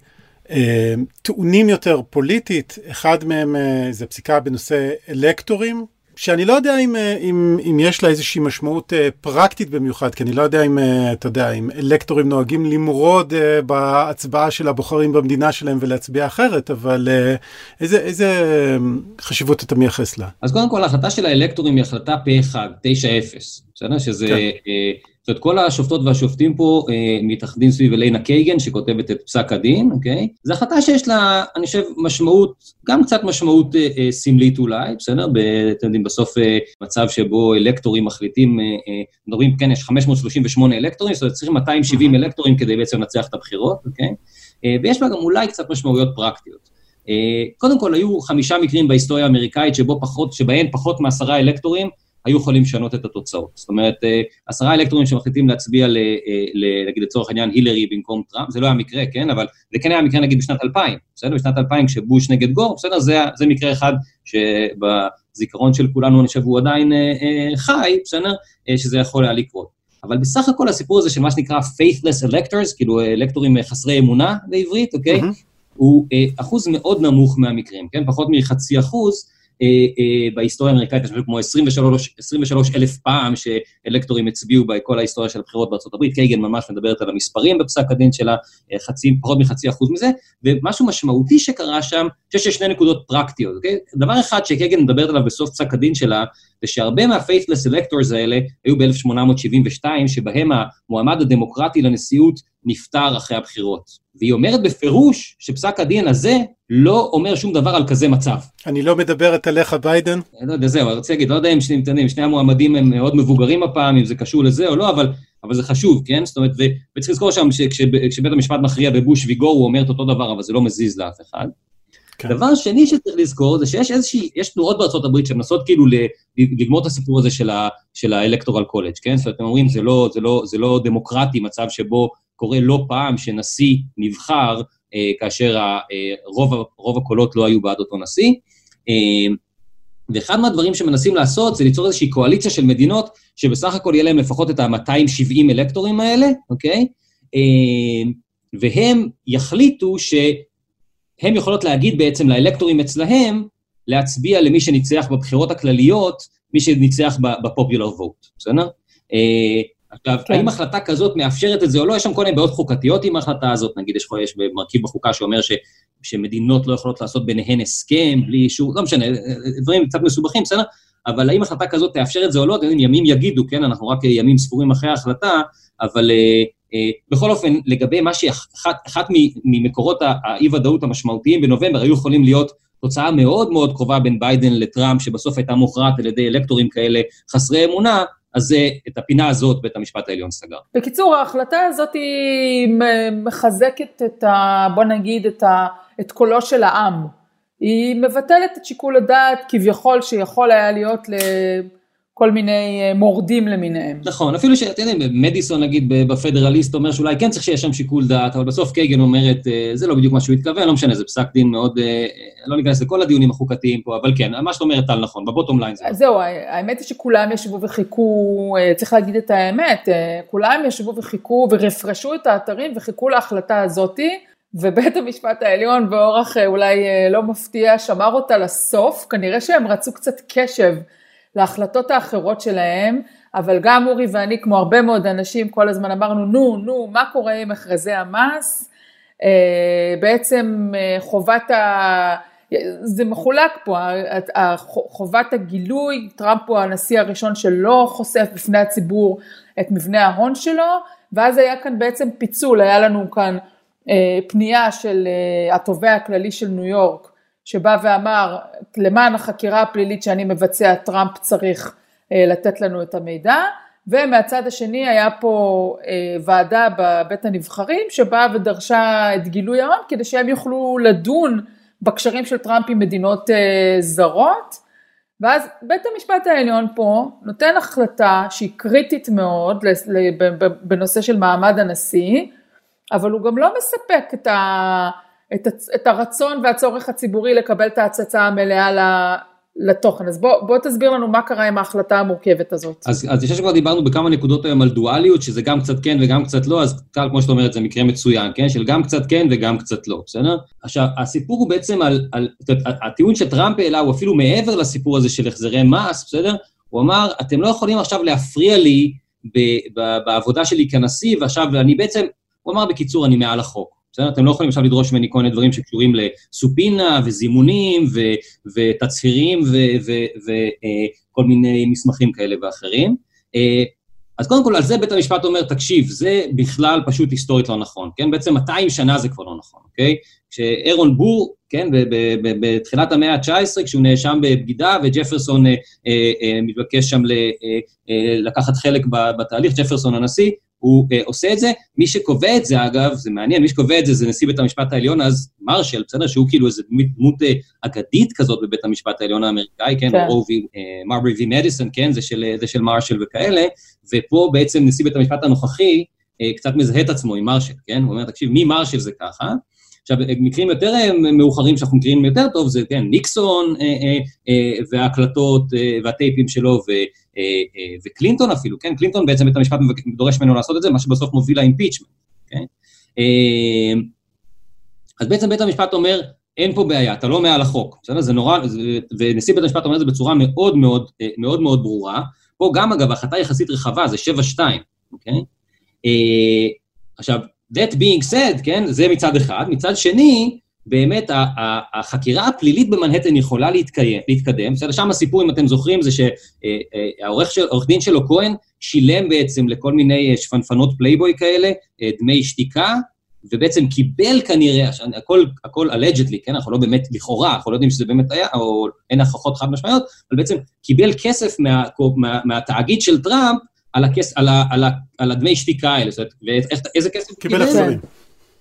אה, טעונים יותר פוליטית, אחד מהם אה, זה פסיקה בנושא אלקטורים, שאני לא יודע אם, אה, אם, אם יש לה איזושהי משמעות פרקטית במיוחד, כי אני לא יודע אם, אתה יודע, אם אלקטורים נוהגים למרוד בהצבעה של הבוחרים במדינה שלהם ולהצביע אחרת, אבל איזה, איזה חשיבות אתה מייחס לה?
אז קודם כל, ההחלטה של האלקטורים היא החלטה פה אחד, 9-0, בסדר? שזה... כן. זאת אומרת, כל השופטות והשופטים פה אה, מתאחדים סביב אליינה קייגן, שכותבת את פסק הדין, אוקיי? זו החלטה שיש לה, אני חושב, משמעות, גם קצת משמעות אה, אה, סמלית אולי, בסדר? ב, אתם יודעים, בסוף אה, מצב שבו אלקטורים מחליטים, אה, אה, מדברים, כן, יש 538 אלקטורים, זאת אומרת, צריכים 270 אלקטורים כדי בעצם לנצח את הבחירות, אוקיי? אה, ויש לה גם אולי קצת משמעויות פרקטיות. אה, קודם כל, היו חמישה מקרים בהיסטוריה האמריקאית שבו פחות, שבהן פחות מעשרה אלקטורים היו יכולים לשנות את התוצאות. זאת אומרת, אה, עשרה אלקטורים שמחליטים להצביע, ל, אה, נגיד לצורך העניין, הילרי במקום טראמפ, זה לא היה מקרה, כן? אבל זה כן היה מקרה נגיד בשנת 2000, בסדר? בשנת 2000 כשבוש נגד גור, בסדר? זה, זה מקרה אחד שבזיכרון של כולנו, אני חושב, הוא עדיין אה, אה, חי, בסדר? אה, שזה יכול היה לקרות. אבל בסך הכל הסיפור הזה של מה שנקרא faithless electors, כאילו אלקטורים חסרי אמונה בעברית, אוקיי? Mm-hmm. הוא אה, אחוז מאוד נמוך מהמקרים, כן? פחות מחצי אחוז, אה, אה, בהיסטוריה האמריקאית, יש משהו כמו 23, 23 אלף פעם שאלקטורים הצביעו בכל ההיסטוריה של הבחירות הברית, קייגן ממש מדברת על המספרים בפסק הדין שלה, אה, חצי, פחות מחצי אחוז מזה, ומשהו משמעותי שקרה שם, אני חושב שיש שני נקודות פרקטיות, אוקיי? דבר אחד שקייגן מדברת עליו בסוף פסק הדין שלה, זה שהרבה מה-faithless electors האלה היו ב-1872, שבהם המועמד הדמוקרטי לנשיאות נפטר אחרי הבחירות. והיא אומרת בפירוש שפסק הדין הזה לא אומר שום דבר על כזה מצב.
אני לא מדברת עליך, ביידן?
לא יודע, זהו, אני רוצה להגיד, לא יודע אם שני, שני, שני המועמדים הם מאוד מבוגרים הפעם, אם זה קשור לזה או לא, אבל, אבל זה חשוב, כן? זאת אומרת, וצריך לזכור שם שכשבית המשפט מכריע בבוש ויגור, הוא אומר את אותו דבר, אבל זה לא מזיז לאף אחד. כן. דבר שני שצריך לזכור זה שיש איזושהי, יש תנועות בארצות הברית שמנסות כאילו לגמור את הסיפור הזה של האלקטורל קולג', כן? זאת אומרת, הם אומרים, זה לא, זה, לא, זה לא דמוקרטי, מצב שבו קורה לא פעם שנשיא נבחר אה, כאשר ה, אה, רוב, רוב הקולות לא היו בעד אותו נשיא. אה, ואחד מהדברים שמנסים לעשות זה ליצור איזושהי קואליציה של מדינות שבסך הכל יהיה להם לפחות את ה-270 אלקטורים האלה, אוקיי? אה, והם יחליטו שהם יכולות להגיד בעצם לאלקטורים אצלהם, להצביע למי שניצח בבחירות הכלליות, מי שניצח בפופולר ווט, בסדר? עכשיו, כן. האם החלטה כזאת מאפשרת את זה או לא? יש שם כל מיני בעיות חוקתיות עם ההחלטה הזאת, נגיד יש, יש מרכיב בחוקה שאומר ש, שמדינות לא יכולות לעשות ביניהן הסכם בלי אישור, לא משנה, דברים קצת מסובכים, בסדר? אבל האם החלטה כזאת תאפשר את זה או לא? אתם ימים יגידו, כן? אנחנו רק ימים ספורים אחרי ההחלטה, אבל אה, אה, בכל אופן, לגבי מה שאחת ממקורות האי-ודאות המשמעותיים בנובמבר היו יכולים להיות תוצאה מאוד מאוד קרובה בין ביידן לטראמפ, שבסוף הייתה מוכרעת על ידי אלקטורים כאלה חסרי אמונה, אז את הפינה הזאת בית המשפט העליון סגר.
בקיצור, ההחלטה הזאת היא מחזקת את ה... בוא נגיד את, ה, את קולו של העם. היא מבטלת את שיקול הדעת כביכול שיכול היה להיות ל... כל מיני אה, מורדים למיניהם.
נכון, אפילו שאתם יודעים, מדיסון נגיד בפדרליסט אומר שאולי כן צריך שיהיה שם שיקול דעת, אבל בסוף קייגן אומרת, אה, זה לא בדיוק מה שהוא התכוון, לא משנה, זה פסק דין מאוד, אה, לא ניכנס לכל הדיונים החוקתיים פה, אבל כן, מה שאת אומרת טל נכון, בבוטום ליין זה.
זהו, האמת היא שכולם ישבו וחיכו, צריך להגיד את האמת, כולם ישבו וחיכו ורפרשו את האתרים וחיכו להחלטה הזאתי. ובית המשפט העליון באורח אולי לא מפתיע שמר אותה לסוף, כנראה שהם רצו קצת קשב להחלטות האחרות שלהם, אבל גם אורי ואני, כמו הרבה מאוד אנשים, כל הזמן אמרנו, נו, נו, מה קורה עם מכרזי המס? אה, בעצם אה, חובת ה... זה מחולק פה, חובת הגילוי, טראמפ הוא הנשיא הראשון שלא חושף בפני הציבור את מבנה ההון שלו, ואז היה כאן בעצם פיצול, היה לנו כאן אה, פנייה של התובע הכללי של ניו יורק, שבא ואמר למען החקירה הפלילית שאני מבצע טראמפ צריך אה, לתת לנו את המידע. ומהצד השני היה פה אה, ועדה בבית הנבחרים שבאה ודרשה את גילוי ההון כדי שהם יוכלו לדון בקשרים של טראמפ עם מדינות אה, זרות. ואז בית המשפט העליון פה נותן החלטה שהיא קריטית מאוד בנושא של מעמד הנשיא אבל הוא גם לא מספק את ה... את, את הרצון והצורך הציבורי לקבל את ההצצה המלאה לתוכן. אז בוא, בוא תסביר לנו מה קרה עם ההחלטה המורכבת הזאת.
אז, אז יש שכבר דיברנו בכמה נקודות היום על דואליות, שזה גם קצת כן וגם קצת לא, אז קל, כמו שאת אומרת, זה מקרה מצוין, כן? של גם קצת כן וגם קצת לא, בסדר? עכשיו, הסיפור הוא בעצם על, על הטיעון שטראמפ העלה הוא אפילו מעבר לסיפור הזה של החזרי מס, בסדר? הוא אמר, אתם לא יכולים עכשיו להפריע לי ב, ב, בעבודה שלי כנשיא, ועכשיו אני בעצם, הוא אמר בקיצור, אני מעל החוק. בסדר? אתם לא יכולים עכשיו לדרוש ממני כל מיני דברים שקשורים לסופינה וזימונים ו- ותצהירים וכל אה, מיני מסמכים כאלה ואחרים. אה, אז קודם כל, על זה בית המשפט אומר, תקשיב, זה בכלל פשוט היסטורית לא נכון, כן? בעצם 200 שנה זה כבר לא נכון, אוקיי? כשאירון בור, כן, בתחילת המאה ה-19, כשהוא נאשם בבגידה, וג'פרסון אה, אה, אה, מתבקש שם ל, אה, לקחת חלק בתהליך, ג'פרסון הנשיא, הוא uh, עושה את זה. מי שקובע את זה, אגב, זה מעניין, מי שקובע את זה זה נשיא בית המשפט העליון, אז מרשל, בסדר? שהוא כאילו איזו דמות uh, אגדית כזאת בבית המשפט העליון האמריקאי, כן? כן. רובי, מרברי וי מדיסון, כן? זה של, זה של מרשל וכאלה, ופה בעצם נשיא בית המשפט הנוכחי uh, קצת מזהה את עצמו עם מרשל, כן? הוא אומר, תקשיב, מי מרשל זה ככה? עכשיו, מקרים יותר מאוחרים שאנחנו מכירים יותר טוב, זה, כן, ניקסון אה, אה, אה, וההקלטות אה, והטייפים שלו, ו, אה, אה, וקלינטון אפילו, כן? קלינטון בעצם בית המשפט דורש ממנו לעשות את זה, מה שבסוף מוביל לאימפיצ'מנט, כן? אה, אז בעצם בית המשפט אומר, אין פה בעיה, אתה לא מעל החוק, בסדר? זה נורא, זה, ונשיא בית המשפט אומר את זה בצורה מאוד מאוד אה, מאוד מאוד ברורה. פה גם, אגב, ההחלטה יחסית רחבה, זה 7-2, אוקיי? אה, עכשיו, that being said, כן, זה מצד אחד. מצד שני, באמת החקירה הפלילית במנהטן יכולה להתקיים, להתקדם. בסדר, שם הסיפור, אם אתם זוכרים, זה שהעורך של, דין שלו, כהן, שילם בעצם לכל מיני שפנפנות פלייבוי כאלה, אה, דמי שתיקה, ובעצם קיבל כנראה, הכל, הכל allegedly, כן, אנחנו לא באמת, לכאורה, אנחנו לא יודעים שזה באמת היה, או אין הוכחות חד משמעיות, אבל בעצם קיבל כסף מה, מה, מהתאגיד של טראמפ על, הכס, על, ה, על, ה, על הדמי שתיקה האלה, זאת אומרת, איזה כסף
קיבל? קיבל החזרים.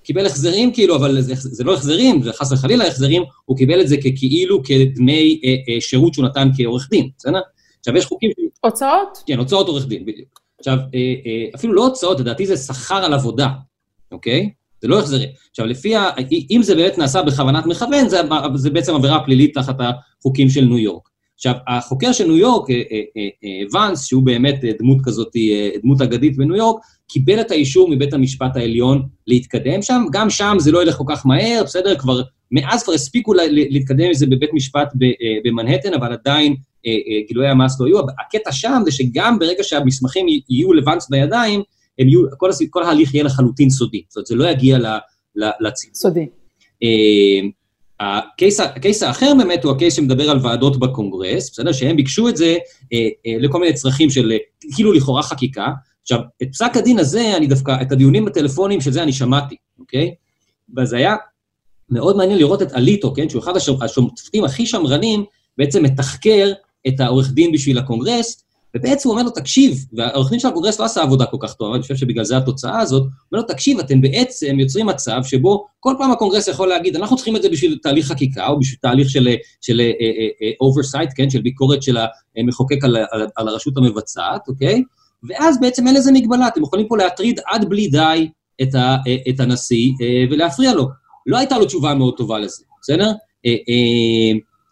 קיבל החזרים כאילו, אבל זה, זה לא החזרים, זה חס וחלילה החזרים, הוא קיבל את זה כאילו כדמי אה, אה, שירות שהוא נתן כעורך דין, בסדר? עכשיו, יש חוקים...
הוצאות?
כן, הוצאות עורך דין, בדיוק. עכשיו, אה, אה, אפילו לא הוצאות, לדעתי זה שכר על עבודה, אוקיי? זה לא החזרים. עכשיו, לפי ה... אם זה באמת נעשה בכוונת מכוון, זה, זה בעצם עבירה פלילית תחת החוקים של ניו יורק. עכשיו, החוקר של ניו יורק, אה, אה, אה, ואנס, שהוא באמת דמות כזאת, דמות אגדית בניו יורק, קיבל את האישור מבית המשפט העליון להתקדם שם. גם שם זה לא ילך כל כך מהר, בסדר? כבר, מאז כבר הספיקו להתקדם עם זה בבית משפט במנהטן, אבל עדיין גילויי המס לא יהיו. הקטע שם זה שגם ברגע שהמסמכים יהיו לוואנס בידיים, הם יהיו, כל, כל ההליך יהיה לחלוטין סודי. זאת אומרת, זה לא יגיע לציבור.
סודי.
ה case, ה case האחר באמת הוא ה case שמדבר על ועדות בקונגרס, בסדר? שהם ביקשו את זה אה, אה, לכל מיני צרכים של כאילו לכאורה חקיקה. עכשיו, את פסק הדין הזה, אני דווקא, את הדיונים הטלפוניים של זה אני שמעתי, אוקיי? וזה היה מאוד מעניין לראות את אליטו, כן? שהוא אחד השופטים הכי שמרנים, בעצם מתחקר את העורך דין בשביל הקונגרס, ובעצם הוא אומר לו, תקשיב, והעורך דין של הקונגרס לא עשה עבודה כל כך טובה, אני חושב שבגלל זה התוצאה הזאת, הוא אומר לו, תקשיב, אתם בעצם יוצרים מצב שבו כל פעם הקונגרס יכול להגיד, אנחנו צריכים את זה בשביל תהליך חקיקה, או בשביל תהליך של, של uh, uh, uh, oversight, כן, של ביקורת של המחוקק על, על, על הרשות המבצעת, אוקיי? ואז בעצם אין לזה מגבלה, אתם יכולים פה להטריד עד בלי די את, ה, את הנשיא ולהפריע לו. לא הייתה לו תשובה מאוד טובה לזה, בסדר?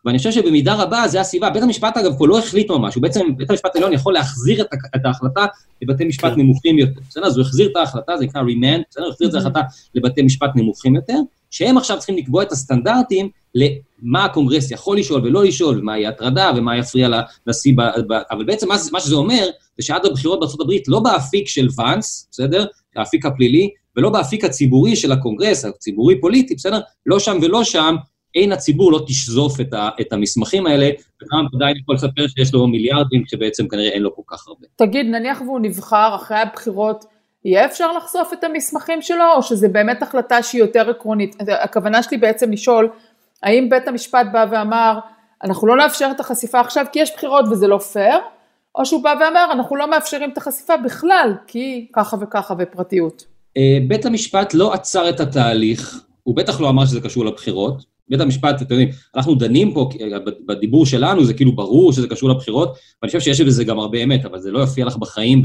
ואני חושב שבמידה רבה זה הסיבה. בית המשפט, אגב, פה לא החליט ממש, הוא בעצם, בית המשפט העליון יכול להחזיר את, את ההחלטה לבתי משפט כן. נמוכים יותר. בסדר? אז הוא החזיר את ההחלטה, זה נקרא remand, בסדר? הוא החזיר את ההחלטה לבתי משפט נמוכים יותר, שהם עכשיו צריכים לקבוע את הסטנדרטים למה הקונגרס יכול לשאול ולא לשאול, ומהי הטרדה ומה יפריע לנשיא, ב, ב, אבל בעצם מה, מה שזה אומר, זה שעד הבחירות בארה"ב, לא באפיק של ואנס, בסדר? האפיק הפלילי, ולא באפיק הציבורי של הקונגרס, הציבורי-פוליטי, בסדר? לא שם ולא שם, עין הציבור לא תשזוף את, ה, את המסמכים האלה, וגם עדיין יכול לספר שיש לו מיליארדים, כשבעצם כנראה אין לו כל כך הרבה.
תגיד, נניח והוא נבחר אחרי הבחירות, יהיה אפשר לחשוף את המסמכים שלו, או שזה באמת החלטה שהיא יותר עקרונית? הכוונה שלי בעצם לשאול, האם בית המשפט בא ואמר, אנחנו לא נאפשר את החשיפה עכשיו כי יש בחירות וזה לא פייר, או שהוא בא ואמר, אנחנו לא מאפשרים את החשיפה בכלל, כי ככה וככה ופרטיות.
אה, בית המשפט לא עצר את התהליך, הוא בטח לא אמר שזה קשור לבחירות, בית המשפט, אתם יודעים, אנחנו דנים פה, בדיבור שלנו זה כאילו ברור שזה קשור לבחירות, ואני חושב שיש בזה גם הרבה אמת, אבל זה לא יופיע לך בחיים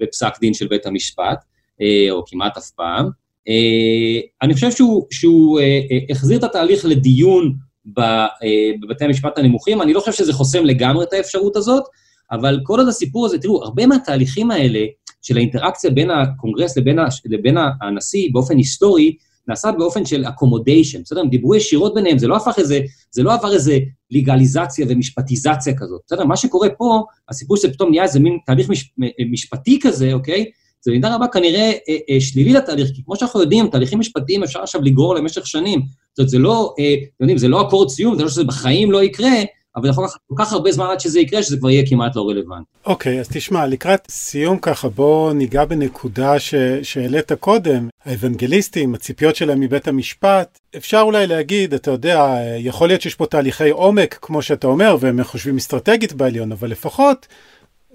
בפסק דין של בית המשפט, אה, או כמעט אף פעם. אה, אני חושב שהוא, שהוא אה, החזיר את התהליך לדיון בבתי המשפט הנמוכים, אני לא חושב שזה חוסם לגמרי את האפשרות הזאת, אבל כל עוד הסיפור הזה, תראו, הרבה מהתהליכים האלה, של האינטראקציה בין הקונגרס לבין, לבין הנשיא באופן היסטורי, נעשה באופן של accommodation, בסדר? הם דיברו ישירות ביניהם, זה לא הפך איזה, זה לא עבר איזה לגליזציה ומשפטיזציה כזאת, בסדר? מה שקורה פה, הסיפור שפתאום נהיה איזה מין תהליך מש, משפטי כזה, אוקיי? זה במידה רבה כנראה אה, אה, שלילי לתהליך, כי כמו שאנחנו יודעים, תהליכים משפטיים אפשר עכשיו לגרור למשך שנים. זאת אומרת, זה לא, אה, אתם יודעים, זה לא אקורד סיום, זה לא שזה בחיים לא יקרה, אבל יכול לקחת כל כך הרבה זמן עד שזה יקרה, שזה כבר יהיה כמעט לא רלוונטי.
אוקיי, okay, אז תשמע, לקראת סיום ככה, בוא ניגע בנקודה. שהעלית קודם, האוונגליסטים, הציפיות שלהם מבית המשפט. אפשר אולי להגיד, אתה יודע, יכול להיות שיש פה תהליכי עומק, כמו שאתה אומר, והם חושבים אסטרטגית בעליון, אבל לפחות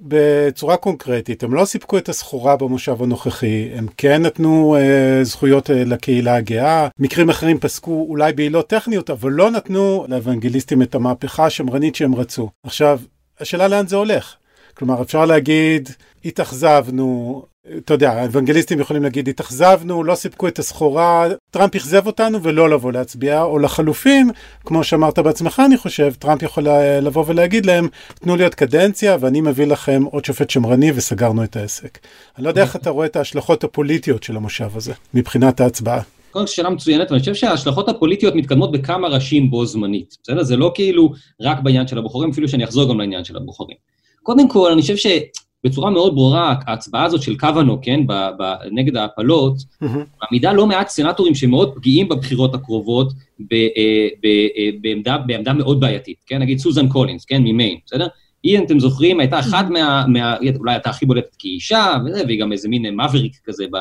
בצורה קונקרטית, הם לא סיפקו את הסחורה במושב הנוכחי, הם כן נתנו אה, זכויות אה, לקהילה הגאה, מקרים אחרים פסקו אולי בעילות טכניות, אבל לא נתנו לאוונגליסטים את המהפכה השמרנית שהם רצו. עכשיו, השאלה לאן זה הולך. כלומר, אפשר להגיד, התאכזבנו, אתה יודע, האוונגליסטים יכולים להגיד, התאכזבנו, לא סיפקו את הסחורה, טראמפ אכזב אותנו ולא לבוא להצביע, או לחלופין, כמו שאמרת בעצמך, אני חושב, טראמפ יכול לבוא ולהגיד להם, תנו לי עוד קדנציה ואני מביא לכם עוד שופט שמרני וסגרנו את העסק. אני לא יודע איך אתה רואה את ההשלכות הפוליטיות של המושב הזה, מבחינת ההצבעה.
קודם כל שאלה מצוינת, ואני חושב שההשלכות הפוליטיות מתקדמות בכמה ראשים בו זמנית, בסדר? זה לא כאילו רק בעניין של הבוחרים, אפילו שאני אחזור גם לעניין של הבוחרים. קודם כל, אני חושב שבצורה מאוד ברורה, ההצבעה הזאת של קוונו, כן, ב, ב, נגד ההפלות. מעמידה לא מעט סנטורים שמאוד פגיעים בבחירות הקרובות ב, אה, ב, אה, בעמדה, בעמדה מאוד בעייתית, כן, נגיד סוזן קולינס, כן, ממיין, בסדר? היא, אם אתם זוכרים, הייתה אחת מה... מה אולי הייתה הכי בולטת כאישה, וזה, והיא גם איזה מין מבריק כזה ב...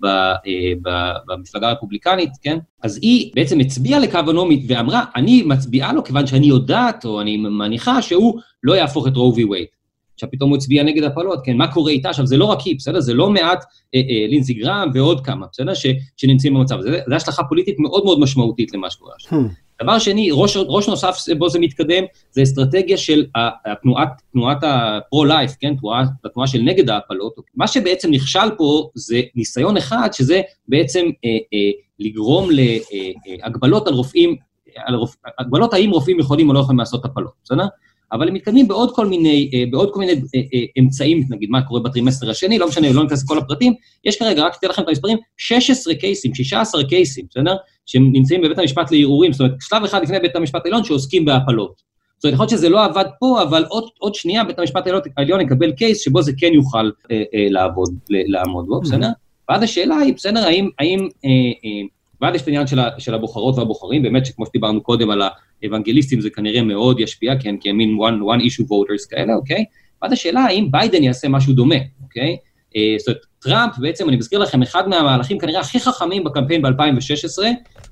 ב, אה, ב, במפלגה הרפובליקנית, כן? אז היא בעצם הצביעה לקוונו ואמרה, אני מצביעה לו כיוון שאני יודעת, או אני מניחה שהוא לא יהפוך את רו וי וייד. עכשיו פתאום הוא הצביע נגד הפלות, כן, מה קורה איתה? עכשיו, זה לא רק היא, בסדר? זה לא מעט אה, אה, לינסי גרם ועוד כמה, בסדר? ש, שנמצאים במצב הזה. זו השלכה פוליטית מאוד מאוד משמעותית למה שקורה עכשיו. Hmm. דבר שני, ראש, ראש נוסף בו זה מתקדם, זה אסטרטגיה של התנועת, תנועת ה pro-life, כן, תנועה, התנועה של נגד ההפלות. מה שבעצם נכשל פה זה ניסיון אחד, שזה בעצם אה, אה, לגרום להגבלות אה, על רופאים, על רופ... הגבלות האם רופאים יכולים או לא יכולים לעשות הפלות, בסדר? אבל הם מתקדמים בעוד כל מיני, אה, בעוד כל מיני אה, אה, אמצעים, נגיד מה קורה בטרימסטר השני, לא משנה, לא ניכנס לכל הפרטים, יש כרגע, רק אתן לכם את המספרים, 16 קייסים, 16 קייסים, בסדר? שהם נמצאים בבית המשפט לערעורים, זאת אומרת, שלב אחד לפני בית המשפט העליון שעוסקים בהפלות. זאת אומרת, יכול להיות שזה לא עבד פה, אבל עוד, עוד שנייה בית המשפט העליון יקבל קייס שבו זה כן יוכל אה, אה, לעבוד, לעמוד בו, בסדר? ואז השאלה היא, בסדר, האם, האם אה, אה, ואז יש את העניין של, של הבוחרות והבוחרים, באמת שכמו שדיברנו קודם על האוונגליסטים זה כנראה מאוד ישפיע, כן, כי הם מין one, one issue voters כאלה, אוקיי? ואז השאלה האם ביידן יעשה משהו דומה, אוקיי? אה, זאת אומרת, טראמפ, בעצם, אני מזכיר לכם, אחד מהמהלכים כנראה הכי חכמים בקמפיין ב-2016,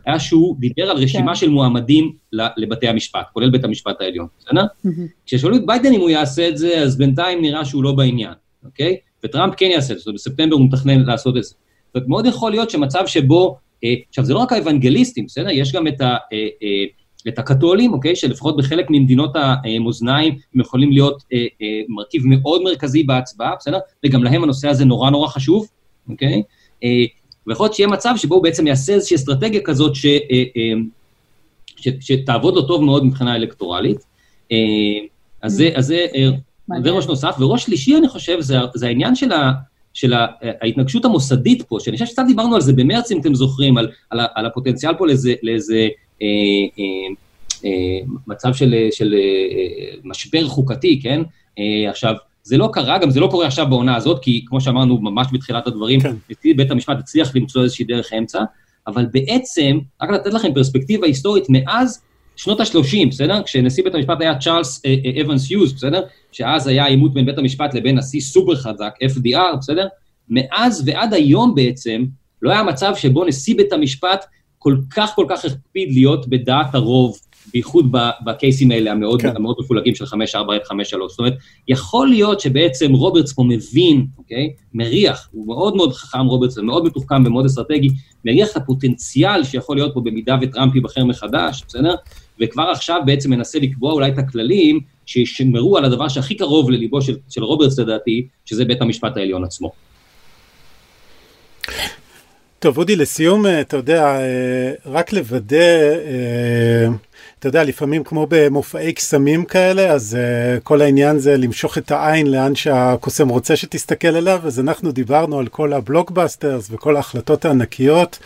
היה שהוא דיבר על רשימה כן. של מועמדים לבתי המשפט, כולל בית המשפט העליון, בסדר? Mm-hmm. כששאלו את ביידן אם הוא יעשה את זה, אז בינתיים נראה שהוא לא בעניין, אוקיי? וטראמפ כן יעשה את זה, בספטמבר הוא מתכנן לעשות את זה. זאת אומרת, מאוד יכול להיות שמצב שבו, עכשיו, זה לא רק האוונגליסטים, בסדר? יש גם את ה... אה, אה, את הקתולים, אוקיי, שלפחות בחלק ממדינות המאזניים הם יכולים להיות אה, אה, מרכיב מאוד מרכזי בהצבעה, בסדר? וגם להם הנושא הזה נורא נורא חשוב, אוקיי? אה, ויכול להיות שיהיה מצב שבו הוא בעצם יעשה איזושהי אסטרטגיה כזאת ש, אה, אה, ש, שתעבוד לו טוב מאוד מבחינה אלקטורלית. אה, אז זה, אז זה, אה, זה ראש נוסף. וראש שלישי, אני חושב, זה, זה העניין של ה... של ההתנגשות המוסדית פה, שאני חושב שקצת דיברנו על זה במרץ, אם אתם זוכרים, על, על, על הפוטנציאל פה לאיזה, לאיזה אה, אה, אה, מצב של, של משבר חוקתי, כן? עכשיו, זה לא קרה, גם זה לא קורה עכשיו בעונה הזאת, כי כמו שאמרנו ממש בתחילת הדברים, כן. בית המשפט הצליח למצוא איזושהי דרך אמצע, אבל בעצם, רק לתת לכם פרספקטיבה היסטורית, מאז שנות ה-30, בסדר? כשנשיא בית המשפט היה צ'ארלס אבנס יוז, בסדר? שאז היה עימות בין בית המשפט לבין נשיא סופר חזק, FDR, בסדר? מאז ועד היום בעצם, לא היה מצב שבו נשיא בית המשפט כל כך כל כך הקפיד להיות בדעת הרוב, בייחוד בקייסים האלה המאוד, כן. המאוד מפולגים של 5-4-1-5-3. זאת אומרת, יכול להיות שבעצם רוברטס פה מבין, אוקיי? מריח, הוא מאוד מאוד חכם רוברטס, ומאוד מתוחכם ומאוד אסטרטגי, מריח את הפוטנציאל שיכול להיות פה במידה וטראמפ ייבחר מחדש, בסדר? וכבר עכשיו בעצם מנסה לקבוע אולי את הכללים שישמרו על הדבר שהכי קרוב לליבו של, של רוברטס לדעתי, שזה בית המשפט העליון עצמו.
טוב, אודי, לסיום, אה, אתה יודע, אה, רק לוודא, אה, אתה יודע, לפעמים כמו במופעי קסמים כאלה, אז כל העניין זה למשוך את העין לאן שהקוסם רוצה שתסתכל אליו, אז אנחנו דיברנו על כל הבלוקבאסטרס וכל ההחלטות הענקיות,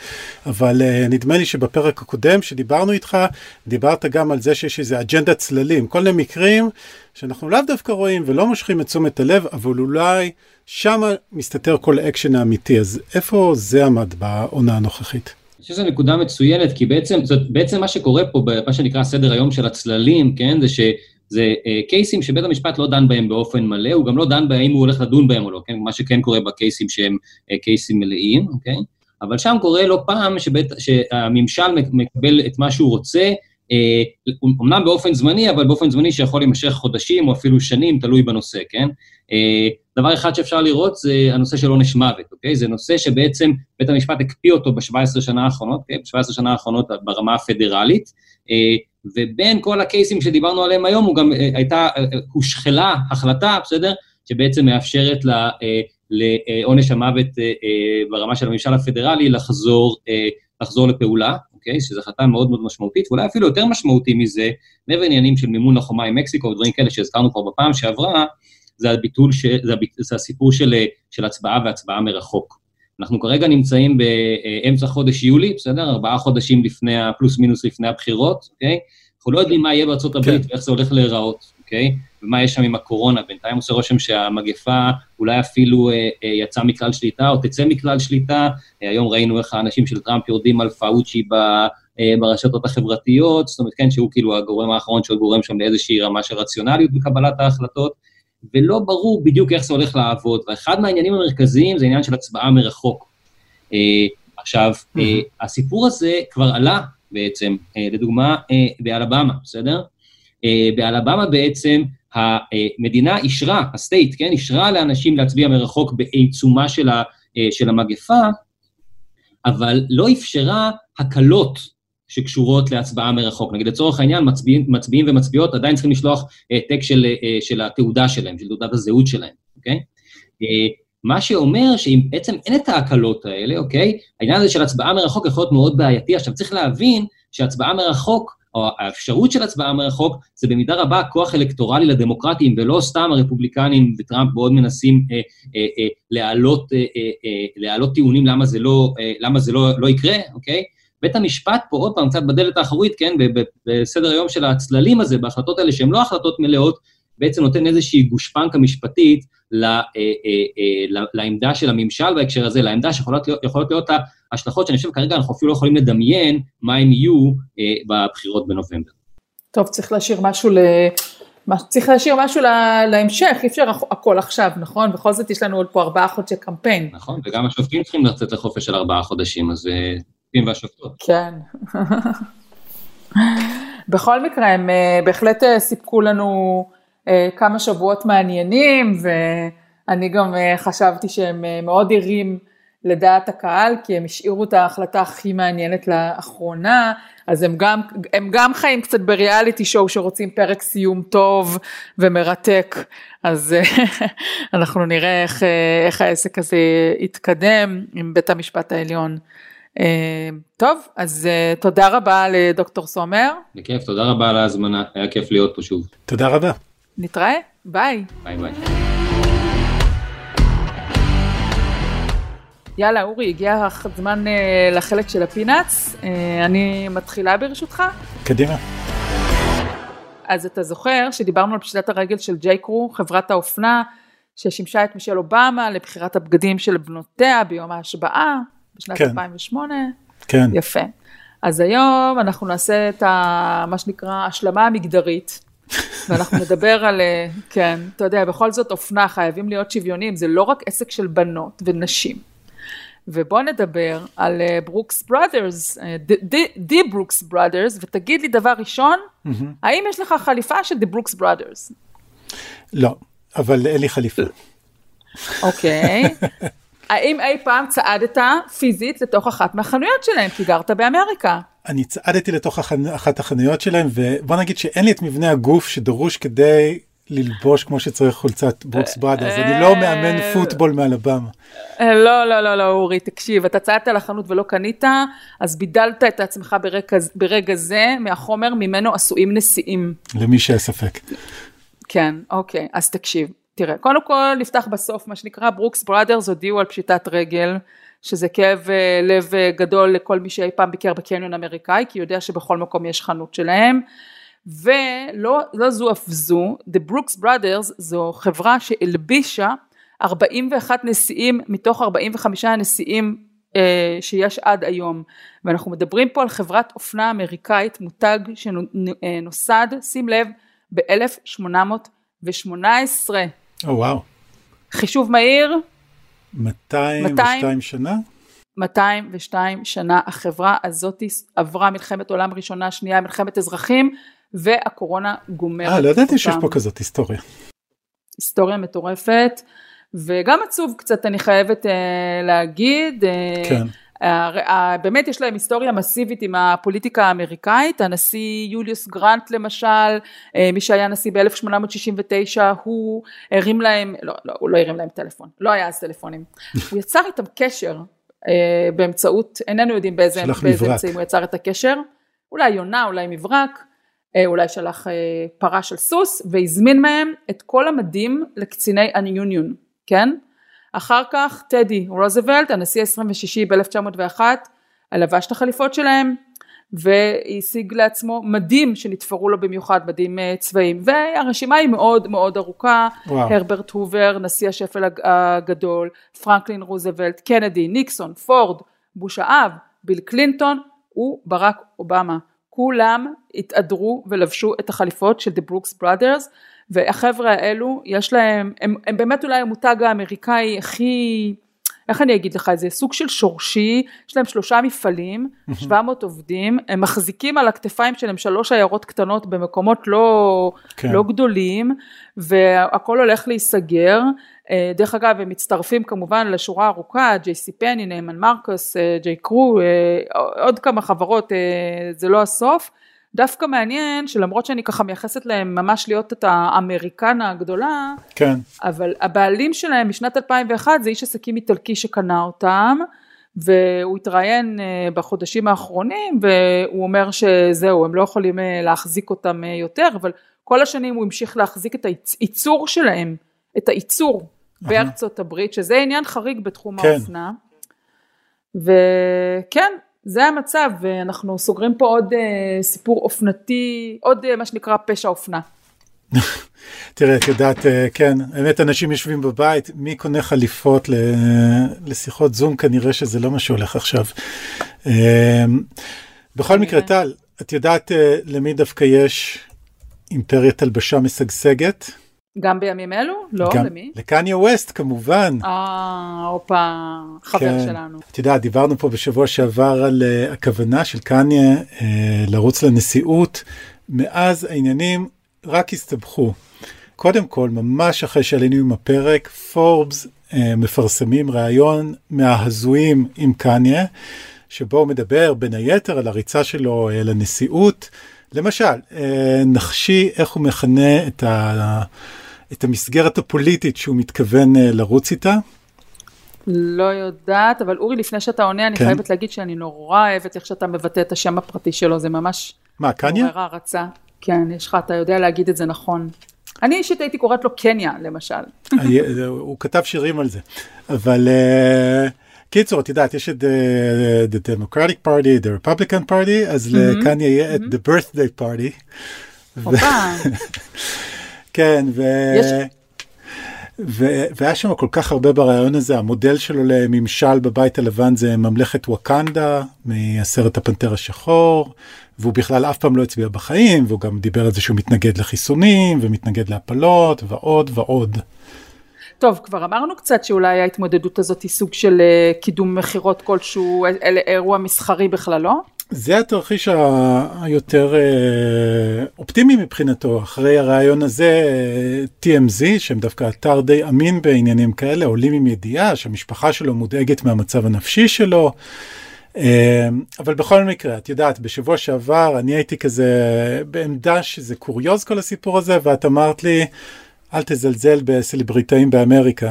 אבל נדמה לי שבפרק הקודם שדיברנו איתך, דיברת גם על זה שיש איזה אג'נדת צללים, כל מיני מקרים שאנחנו לאו דווקא רואים ולא מושכים את תשומת הלב, אבל אולי... שם מסתתר כל האקשן האמיתי, אז איפה זה עמד בעונה הנוכחית?
חושב שזו נקודה מצוינת, כי בעצם, זאת, בעצם מה שקורה פה, במה שנקרא סדר היום של הצללים, כן, זה שזה אה, קייסים שבית המשפט לא דן בהם באופן מלא, הוא גם לא דן בהם הוא הולך לדון בהם או לא, כן, מה שכן קורה בקייסים שהם אה, קייסים מלאים, אוקיי? אבל שם קורה לא פעם שבית, שהממשל מקבל את מה שהוא רוצה, אה, אומנם באופן זמני, אבל באופן זמני שיכול להימשך חודשים או אפילו שנים, תלוי בנושא, כן? אה, דבר אחד שאפשר לראות זה הנושא של עונש מוות, אוקיי? זה נושא שבעצם בית המשפט הקפיא אותו ב-17 שנה האחרונות, אוקיי? ב-17 שנה האחרונות ברמה הפדרלית, אה, ובין כל הקייסים שדיברנו עליהם היום, הוא גם הייתה, הושחלה החלטה, בסדר? שבעצם מאפשרת לעונש המוות ברמה של הממשל הפדרלי לחזור, לחזור לפעולה, אוקיי? שזו החלטה מאוד מאוד משמעותית, ואולי אפילו יותר משמעותי מזה, מעבר לעניינים של מימון החומה עם מקסיקו ודברים כאלה שהזכרנו כבר בפעם שעברה, זה הביטול, ש... זה, הביט... זה הסיפור של, של הצבעה והצבעה מרחוק. אנחנו כרגע נמצאים באמצע חודש יולי, בסדר? ארבעה חודשים לפני, פלוס מינוס לפני הבחירות, אוקיי? אנחנו לא יודעים מה יהיה בארצות הברית כן. ואיך זה הולך להיראות, אוקיי? ומה יש שם עם הקורונה. בינתיים עושה רושם שהמגפה אולי אפילו אה, אה, יצאה מכלל שליטה או תצא מכלל שליטה. אה, היום ראינו איך האנשים של טראמפ יורדים על פאוצ'י ב... אה, ברשתות החברתיות, זאת אומרת, כן, שהוא כאילו הגורם האחרון שהוא גורם שם לאיזושהי רמה של רציונליות בקבלת ההחלטות, ולא ברור בדיוק איך זה הולך לעבוד. ואחד מהעניינים המרכזיים זה עניין של הצבעה מרחוק. אה, עכשיו. אה, הסיפור הזה כבר עלה בעצם, אה, לדוגמה, באלבמה, בסדר? באלבמה בעצם המדינה אישרה, הסטייט, כן, אישרה לאנשים להצביע מרחוק בעיצומה של, ה, של המגפה, אבל לא אפשרה הקלות שקשורות להצבעה מרחוק. נגיד, לצורך העניין, מצביעים, מצביעים ומצביעות עדיין צריכים לשלוח העתק אה, של, אה, של התעודה שלהם, של תעודת הזהות שלהם, אוקיי? מה שאומר שאם בעצם אין את ההקלות האלה, אוקיי? העניין הזה של הצבעה מרחוק יכול להיות מאוד בעייתי. עכשיו, צריך להבין שהצבעה מרחוק, או האפשרות של הצבעה מרחוק, זה במידה רבה כוח אלקטורלי לדמוקרטים, ולא סתם הרפובליקנים וטראמפ מאוד מנסים אה, אה, אה, להעלות, אה, אה, אה, להעלות טיעונים למה זה, לא, אה, למה זה לא, לא יקרה, אוקיי? בית המשפט פה, עוד פעם, קצת בדלת האחורית, כן, בסדר היום של הצללים הזה, בהחלטות האלה שהן לא החלטות מלאות, בעצם נותן איזושהי גושפנקה משפטית אה, אה, אה, לעמדה של הממשל בהקשר הזה, לעמדה שיכולות להיות, להיות ההשלכות שאני חושב כרגע אנחנו אפילו לא יכולים לדמיין מה הם יהיו בבחירות בנובמבר.
טוב, צריך להשאיר משהו צריך להשאיר משהו לה, להמשך, אי אפשר הכל עכשיו, נכון? בכל זאת יש לנו עוד פה ארבעה חודשי קמפיין.
נכון, וגם השופטים צריכים לצאת לחופש של ארבעה חודשים, אז השופטים והשופטות.
כן. בכל מקרה, הם בהחלט סיפקו לנו כמה שבועות מעניינים, ואני גם חשבתי שהם מאוד ערים לדעת הקהל, כי הם השאירו את ההחלטה הכי מעניינת לאחרונה, אז הם גם, הם גם חיים קצת בריאליטי שואו שרוצים פרק סיום טוב ומרתק, אז אנחנו נראה איך, איך העסק הזה יתקדם עם בית המשפט העליון. טוב, אז תודה רבה לדוקטור סומר.
בכיף, תודה רבה על ההזמנה, היה כיף להיות פה שוב.
תודה רבה.
נתראה, ביי.
ביי ביי.
יאללה אורי, הגיע הזמן לחלק של ה peanuts, אני מתחילה ברשותך.
קדימה.
אז אתה זוכר שדיברנו על פשיטת הרגל של ג'יי קרו, חברת האופנה ששימשה את מישל אובמה לבחירת הבגדים של בנותיה ביום ההשבעה בשנת כן. 2008.
כן.
יפה. אז היום אנחנו נעשה את ה, מה שנקרא השלמה המגדרית. ואנחנו נדבר על, כן, אתה יודע, בכל זאת אופנה חייבים להיות שוויוניים, זה לא רק עסק של בנות ונשים. ובוא נדבר על ברוקס בראדרס, The Brooks Brothers, ותגיד לי דבר ראשון, mm-hmm. האם יש לך חליפה של The Brooks Brothers?
לא, אבל אין לי חליפה.
אוקיי. האם אי פעם צעדת פיזית לתוך אחת מהחנויות שלהם, כי גרת באמריקה?
אני צעדתי לתוך אחת החנויות שלהם, ובוא נגיד שאין לי את מבנה הגוף שדרוש כדי ללבוש כמו שצריך חולצת Brooks Brothers, אני לא מאמן פוטבול מאלבמה.
לא, לא, לא, לא, אורי, תקשיב, אתה צעדת לחנות ולא קנית, אז בידלת את עצמך ברגע זה מהחומר ממנו עשויים נשיאים.
למי שהיה ספק.
כן, אוקיי, אז תקשיב, תראה, קודם כל נפתח בסוף, מה שנקרא, ברוקס בראדרס הודיעו על פשיטת רגל. שזה כאב לב גדול לכל מי שאי פעם ביקר בקניון אמריקאי, כי יודע שבכל מקום יש חנות שלהם. ולא לא זו אף זו, The Brooks Brothers זו חברה שהלבישה 41 נשיאים מתוך 45 הנשיאים אה, שיש עד היום ואנחנו מדברים פה על חברת אופנה אמריקאית מותג שנוסד שים לב ב-1818.
או וואו.
חישוב מהיר.
202 שנה?
202 שנה החברה הזאת עברה מלחמת עולם ראשונה שנייה מלחמת אזרחים והקורונה גומרת.
אה, לא ידעתי שיש פה כזאת היסטוריה.
היסטוריה מטורפת, וגם עצוב קצת אני חייבת אה, להגיד. אה,
כן.
באמת יש להם היסטוריה מסיבית עם הפוליטיקה האמריקאית, הנשיא יוליוס גרנט למשל, אה, מי שהיה נשיא ב-1869, הוא הרים להם, לא, לא, הוא לא הרים להם טלפון, לא היה אז טלפונים, הוא יצר איתם קשר אה, באמצעות, איננו יודעים באיזה אמצעים הוא יצר את הקשר, אולי יונה, אולי מברק, אה, אולי שלח פרה של סוס והזמין מהם את כל המדים לקציני הניוניון, כן? אחר כך טדי רוזוולט, הנשיא ה-26 ב-1901, לבש את החליפות שלהם והשיג לעצמו מדים שנתפרו לו במיוחד, מדים אה, צבאיים, והרשימה היא מאוד מאוד ארוכה, וואו. הרברט הובר, נשיא השפל הגדול, פרנקלין רוזוולט, קנדי, ניקסון, פורד, בוש האב, ביל קלינטון וברק אובמה. כולם התהדרו ולבשו את החליפות של The Brooks Brothers והחבר'ה האלו יש להם, הם, הם באמת אולי המותג האמריקאי הכי, איך אני אגיד לך, זה סוג של שורשי, יש להם שלושה מפעלים, 700 עובדים, הם מחזיקים על הכתפיים שלהם שלוש עיירות קטנות במקומות לא, כן. לא גדולים והכל הולך להיסגר. אה, דרך אגב הם מצטרפים כמובן לשורה ארוכה, ג'יי סי פני, נאמן מרקוס, אה, ג'יי קרו, אה, עוד כמה חברות, זה לא הסוף. דווקא מעניין שלמרות שאני ככה מייחסת להם ממש להיות את האמריקנה הגדולה,
כן.
אבל הבעלים שלהם משנת 2001 זה איש עסקים איטלקי שקנה אותם, והוא התראיין בחודשים האחרונים והוא אומר שזהו הם לא יכולים להחזיק אותם יותר אבל כל השנים הוא המשיך להחזיק את הייצור שלהם, את הייצור בארצות הברית, שזה עניין חריג בתחום כן. האופנה. וכן, זה המצב, ואנחנו סוגרים פה עוד uh, סיפור אופנתי, עוד uh, מה שנקרא פשע אופנה.
תראה, את יודעת, uh, כן, האמת אנשים יושבים בבית, מי קונה חליפות לשיחות זום, כנראה שזה לא מה שהולך עכשיו. בכל מקרה, טל, את יודעת למי דווקא יש אימפריית הלבשה משגשגת.
גם בימים אלו? לא,
גם
למי?
לקניה ווסט כמובן.
אה, הופה, חבר
כן.
שלנו.
את יודעת, דיברנו פה בשבוע שעבר על uh, הכוונה של קניה uh, לרוץ לנשיאות. מאז העניינים רק הסתבכו. קודם כל, ממש אחרי שעלינו עם הפרק, פורבס uh, מפרסמים ראיון מההזויים עם קניה, שבו הוא מדבר בין היתר על הריצה שלו uh, לנשיאות. למשל, נחשי איך הוא מכנה את, ה, את המסגרת הפוליטית שהוא מתכוון uh, לרוץ איתה.
לא יודעת, אבל אורי, לפני שאתה עונה, אני
כן.
חייבת להגיד שאני נורא אוהבת איך שאתה מבטא את השם הפרטי שלו, זה ממש
מה, קניה?
מעורר הערצה. כן, יש לך, אתה יודע להגיד את זה נכון. אני אישית הייתי קוראת לו קניה, למשל.
אני- הוא כתב שירים על זה. אבל אה, קיצור, את יודעת, יש את אה, the Democratic Party, the Republican Party, אז לקניה יהיה את the birthday party. כן, ו...
יש-
ו... והיה שם כל כך הרבה ברעיון הזה, המודל שלו לממשל בבית הלבן זה ממלכת ווקנדה מהסרט הפנתר השחור, והוא בכלל אף פעם לא הצביע בחיים, והוא גם דיבר על זה שהוא מתנגד לחיסונים ומתנגד להפלות ועוד ועוד.
טוב, כבר אמרנו קצת שאולי ההתמודדות הזאת היא סוג של אה, קידום מכירות כלשהו, אל- אירוע מסחרי בכלל, לא?
זה התרחיש היותר אה, אופטימי מבחינתו. אחרי הרעיון הזה, TMZ, שהם דווקא אתר די אמין בעניינים כאלה, עולים עם ידיעה שהמשפחה שלו מודאגת מהמצב הנפשי שלו. אה, אבל בכל מקרה, את יודעת, בשבוע שעבר אני הייתי כזה בעמדה שזה קוריוז כל הסיפור הזה, ואת אמרת לי, אל תזלזל בסלבריטאים באמריקה.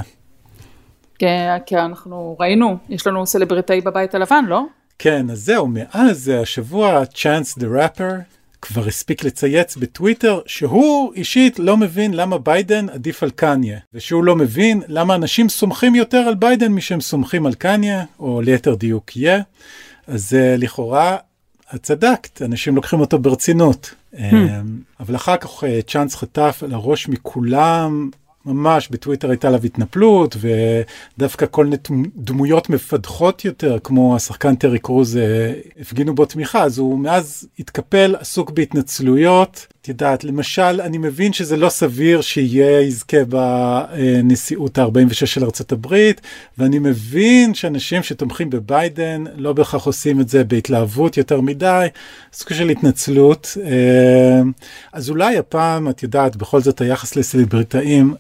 כי, כי אנחנו ראינו, יש לנו סלבריטאי בבית הלבן, לא?
כן, אז זהו, מאז השבוע Chance the Rapper כבר הספיק לצייץ בטוויטר שהוא אישית לא מבין למה ביידן עדיף על קניה, ושהוא לא מבין למה אנשים סומכים יותר על ביידן משהם סומכים על קניה, או ליתר דיוק Ye. אז uh, לכאורה, את צדקת, אנשים לוקחים אותו ברצינות. Hmm. אבל אחר כך uh, צ'אנס חטף על הראש מכולם, ממש בטוויטר הייתה עליו התנפלות ודווקא כל מיני דמויות מפדחות יותר כמו השחקן טרי קרוז אה, הפגינו בו תמיכה אז הוא מאז התקפל עסוק בהתנצלויות. את יודעת למשל אני מבין שזה לא סביר שיהיה יזכה בנשיאות ה-46 של ארצות הברית ואני מבין שאנשים שתומכים בביידן לא בהכרח עושים את זה בהתלהבות יותר מדי סוג של התנצלות. אה, אז אולי הפעם את יודעת בכל זאת היחס לסלבריטאים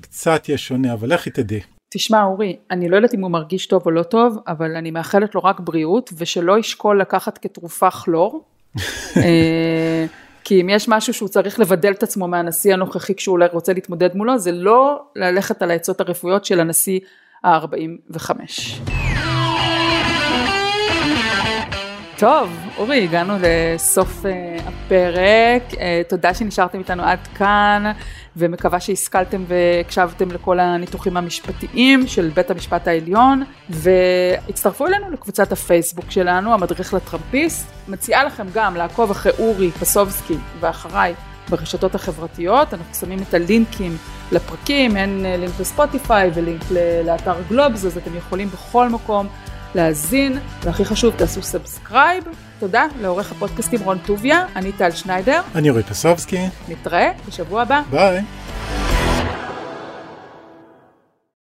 קצת יהיה שונה, אבל לכי תדעי.
תשמע אורי, אני לא יודעת אם הוא מרגיש טוב או לא טוב, אבל אני מאחלת לו רק בריאות, ושלא ישקול לקחת כתרופה כלור. אה, כי אם יש משהו שהוא צריך לבדל את עצמו מהנשיא הנוכחי כשהוא אולי רוצה להתמודד מולו, זה לא ללכת על העצות הרפואיות של הנשיא ה-45. טוב, אורי, הגענו לסוף uh, הפרק, uh, תודה שנשארתם איתנו עד כאן, ומקווה שהשכלתם והקשבתם לכל הניתוחים המשפטיים של בית המשפט העליון, והצטרפו אלינו לקבוצת הפייסבוק שלנו, המדריך לטראמפיסט. מציעה לכם גם לעקוב אחרי אורי פסובסקי ואחריי ברשתות החברתיות, אנחנו שמים את הלינקים לפרקים, הן לינק לספוטיפיי ולינק לאתר גלובס, אז אתם יכולים בכל מקום להאזין, והכי חשוב, תעשו subscribe. תודה לעורך הפודקאסטים רון טוביה, אני טל שניידר.
אני אורי פסובסקי.
נתראה בשבוע הבא.
ביי.